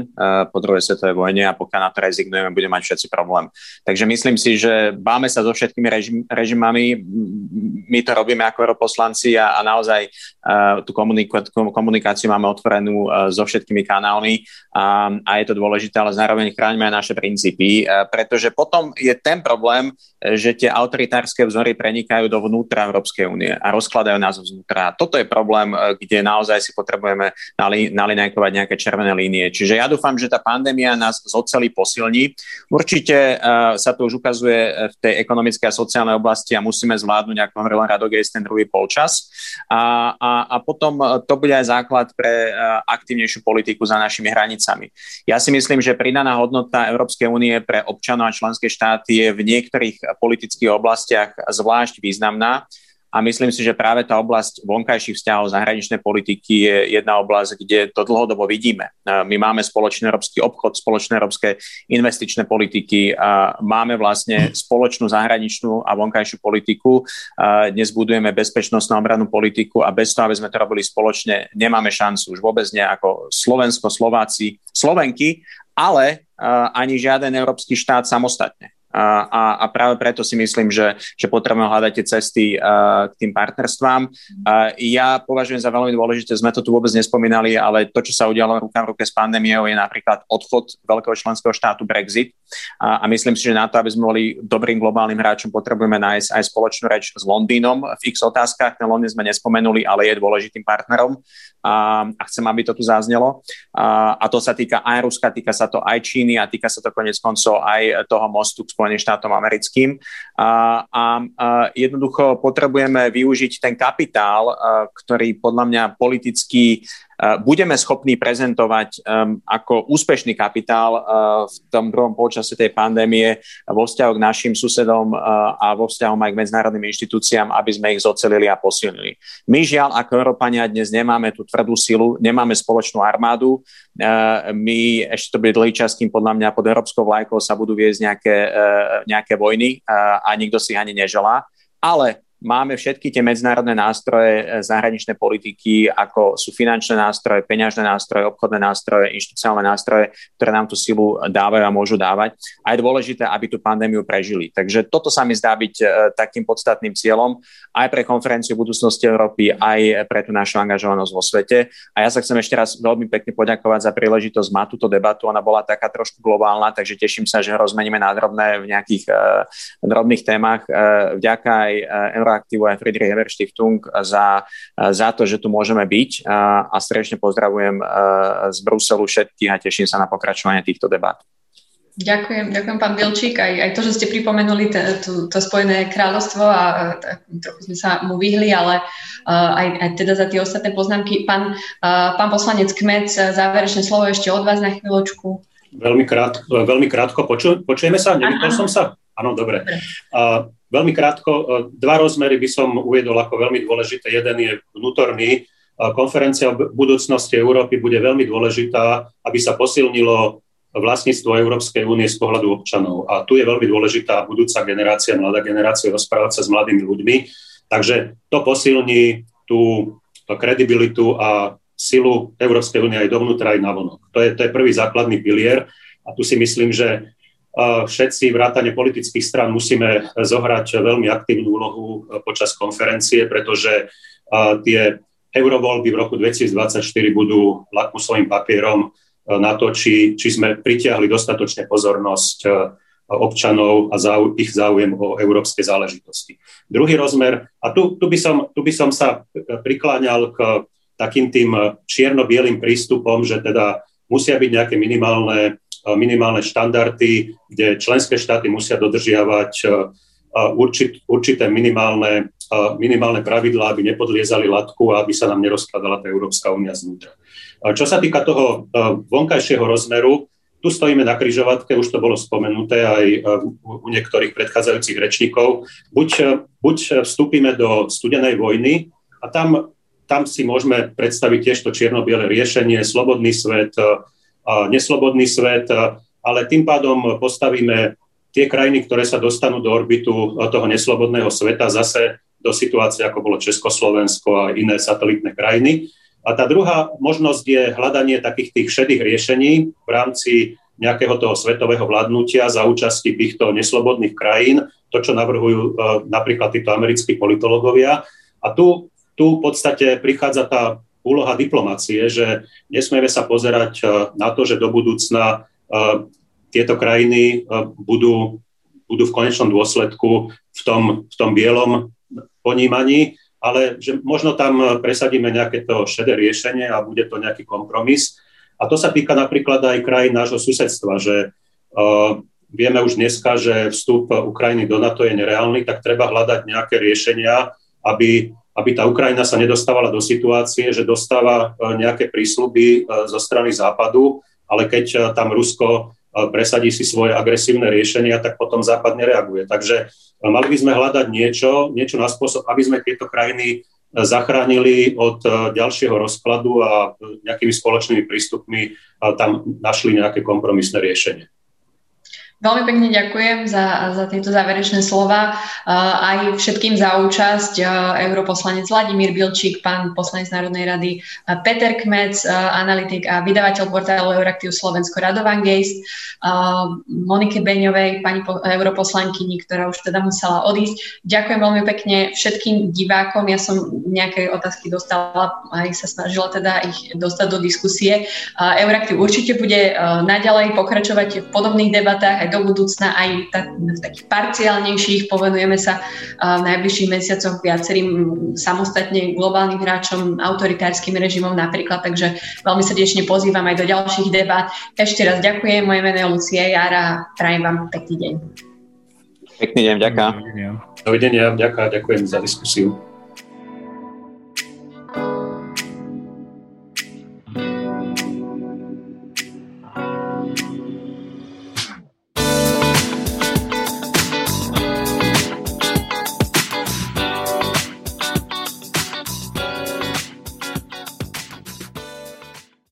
po druhej svetovej vojne a pokiaľ na to rezignujeme, budeme mať všetci problém. Takže myslím si, že báme sa so všetkými režim, režimami, my to robíme ako europoslanci a, a naozaj uh, tú komunikáciu máme otvorenú uh, so všetkými kanálmi a, je to dôležité, ale zároveň chráňme aj naše princípy, e, pretože potom je ten problém, e, že tie autoritárske vzory prenikajú do vnútra Európskej únie a rozkladajú nás vnútra. Toto je problém, e, kde naozaj si potrebujeme nalinajkovať nejaké červené línie. Čiže ja dúfam, že tá pandémia nás zoceli posilní. Určite sa to už ukazuje v tej ekonomickej a sociálnej oblasti a musíme zvládnuť, ako hovoril Radogejs, ten druhý polčas. A, a, a potom to bude aj základ pre aktívnejšiu politiku za našimi hranicami. Ja si myslím, že pridaná hodnota Európskej únie pre občanov a členské štáty je v niektorých politických oblastiach zvlášť významná. A myslím si, že práve tá oblasť vonkajších vzťahov zahraničnej politiky je jedna oblasť, kde to dlhodobo vidíme. My máme spoločný európsky obchod, spoločné európske investičné politiky, a máme vlastne spoločnú zahraničnú a vonkajšiu politiku. A dnes budujeme bezpečnostnú obranú politiku a bez toho, aby sme to robili spoločne, nemáme šancu. Už vôbec nie ako Slovensko, Slováci, Slovenky, ale ani žiaden európsky štát samostatne. A, a práve preto si myslím, že, že potrebujeme hľadať tie cesty uh, k tým partnerstvám. Uh, ja považujem za veľmi dôležité, sme to tu vôbec nespomínali, ale to, čo sa udialo ruka ruke s pandémiou, je napríklad odchod veľkého členského štátu Brexit. A, a myslím si, že na to, aby sme boli dobrým globálnym hráčom, potrebujeme nájsť aj spoločnú reč s Londýnom v ich otázkach. Ten Londýn sme nespomenuli, ale je dôležitým partnerom a, a chcem, aby to tu zaznelo. A, a to sa týka aj Ruska, týka sa to aj Číny a týka sa to konec koncov aj toho mostu Spojeným štátom americkým. A, a, a jednoducho potrebujeme využiť ten kapitál, ktorý podľa mňa politicky budeme schopní prezentovať ako úspešný kapitál uh, v tom druhom počase tej pandémie vo vzťahu k našim susedom uh, a vo vzťahu aj k medzinárodným inštitúciám, aby sme ich zocelili a posilnili. My žiaľ, ako Európania dnes nemáme tú tvrdú silu, nemáme spoločnú armádu, my ešte to bude dlhý čas, kým podľa mňa pod európskou vlajkou sa budú viesť nejaké, nejaké vojny a nikto si ani neželá. Ale máme všetky tie medzinárodné nástroje eh, zahraničnej politiky, ako sú finančné nástroje, peňažné nástroje, obchodné nástroje, inštitucionálne nástroje, ktoré nám tú silu dávajú a môžu dávať. A je dôležité, aby tú pandémiu prežili. Takže toto sa mi zdá byť uh, takým podstatným cieľom aj pre konferenciu budúcnosti Európy, aj pre tú našu angažovanosť vo svete. A ja sa chcem ešte raz veľmi pekne poďakovať za príležitosť mať túto debatu. Ona bola taká trošku globálna, takže teším sa, že rozmeníme na drobné v nejakých uh, drobných témach. Uh, vďaka aj uh, Euroaktivu aj Friedrich Eber Stiftung za, za to, že tu môžeme byť a, a strečne pozdravujem z Bruselu všetkých a teším sa na pokračovanie týchto debát. Ďakujem, ďakujem pán Bilčík, aj, aj to, že ste pripomenuli to, to Spojené kráľovstvo a, a trochu sme sa mu vyhli, ale uh, aj, aj teda za tie ostatné poznámky. Pán, uh, pán poslanec Kmec, záverečné slovo ešte od vás na chvíľočku. Veľmi krátko, veľmi krátko. Poču, počujeme sa? Nevypol som sa? Áno, dobre. dobre. Uh, Veľmi krátko, e, dva rozmery by som uviedol ako veľmi dôležité. Jeden je vnútorný. E, konferencia o budúcnosti Európy bude veľmi dôležitá, aby sa posilnilo vlastníctvo Európskej únie z pohľadu občanov. A tu je veľmi dôležitá budúca generácia, mladá generácia, rozprávať sa s mladými ľuďmi. Takže to posilní tú kredibilitu a silu Európskej únie aj dovnútra, aj navonok. To je, to je prvý základný pilier. A tu si myslím, že všetci vrátane politických strán musíme zohrať veľmi aktívnu úlohu e, počas konferencie, pretože tie eurovoľby v roku 2024 budú lakmusovým papierom e, na to, či, či sme pritiahli dostatočne pozornosť e, občanov a záu, ich záujem o európske záležitosti. Druhý rozmer, a tu, tu, by som, tu by som sa prikláňal k takým tým čierno-bielým prístupom, že teda musia byť nejaké minimálne minimálne štandardy, kde členské štáty musia dodržiavať určit, určité minimálne, minimálne pravidlá, aby nepodliezali latku a aby sa nám nerozkladala tá Európska únia znútra. Čo sa týka toho vonkajšieho rozmeru, tu stojíme na kryžovatke, už to bolo spomenuté aj u niektorých predchádzajúcich rečníkov. Buď, buď vstúpime do studenej vojny a tam, tam si môžeme predstaviť tiež to čierno-biele riešenie, slobodný svet, neslobodný svet, ale tým pádom postavíme tie krajiny, ktoré sa dostanú do orbitu toho neslobodného sveta, zase do situácie, ako bolo Československo a iné satelitné krajiny. A tá druhá možnosť je hľadanie takých tých šedých riešení v rámci nejakého toho svetového vládnutia za účasti týchto neslobodných krajín, to, čo navrhujú e, napríklad títo americkí politológovia. A tu, tu v podstate prichádza tá úloha diplomácie, že nesmieme sa pozerať e, na to, že do budúcna e, tieto krajiny e, budú, budú v konečnom dôsledku v tom, v tom bielom ponímaní, ale že možno tam presadíme nejaké to šedé riešenie a bude to nejaký kompromis. A to sa týka napríklad aj krajín nášho susedstva, že vieme už dneska, že vstup Ukrajiny do NATO je nereálny, tak treba hľadať nejaké riešenia, aby, aby tá Ukrajina sa nedostávala do situácie, že dostáva nejaké prísľuby zo strany Západu, ale keď tam Rusko presadí si svoje agresívne riešenia, tak potom Západ nereaguje. Takže e, mali by sme hľadať niečo, niečo na spôsob, aby sme tieto krajiny e, zachránili od e, ďalšieho rozkladu a nejakými spoločnými prístupmi tam našli nejaké kompromisné riešenie. Veľmi pekne ďakujem za, za tieto záverečné slova. Aj všetkým za účasť. Europoslanec Vladimír Bilčík, pán poslanec Národnej rady Peter Kmec, analytik a vydavateľ portálu Euraktiv Slovensko Radovan Geist, Monike Beňovej, pani europoslankyni, ktorá už teda musela odísť. Ďakujem veľmi pekne všetkým divákom. Ja som nejaké otázky dostala, aj sa snažila teda ich dostať do diskusie. Euraktiv určite bude naďalej pokračovať v podobných debatách do budúcna aj tak, v takých parciálnejších. Povenujeme sa v najbližších mesiacoch viacerým samostatne globálnym hráčom, autoritárskym režimom napríklad, takže veľmi srdečne pozývam aj do ďalších debat. Ešte raz ďakujem, moje meno je Lucia Jara, prajem vám pekný deň. Pekný deň, ďakujem. Dovidenia, ďakujem za diskusiu.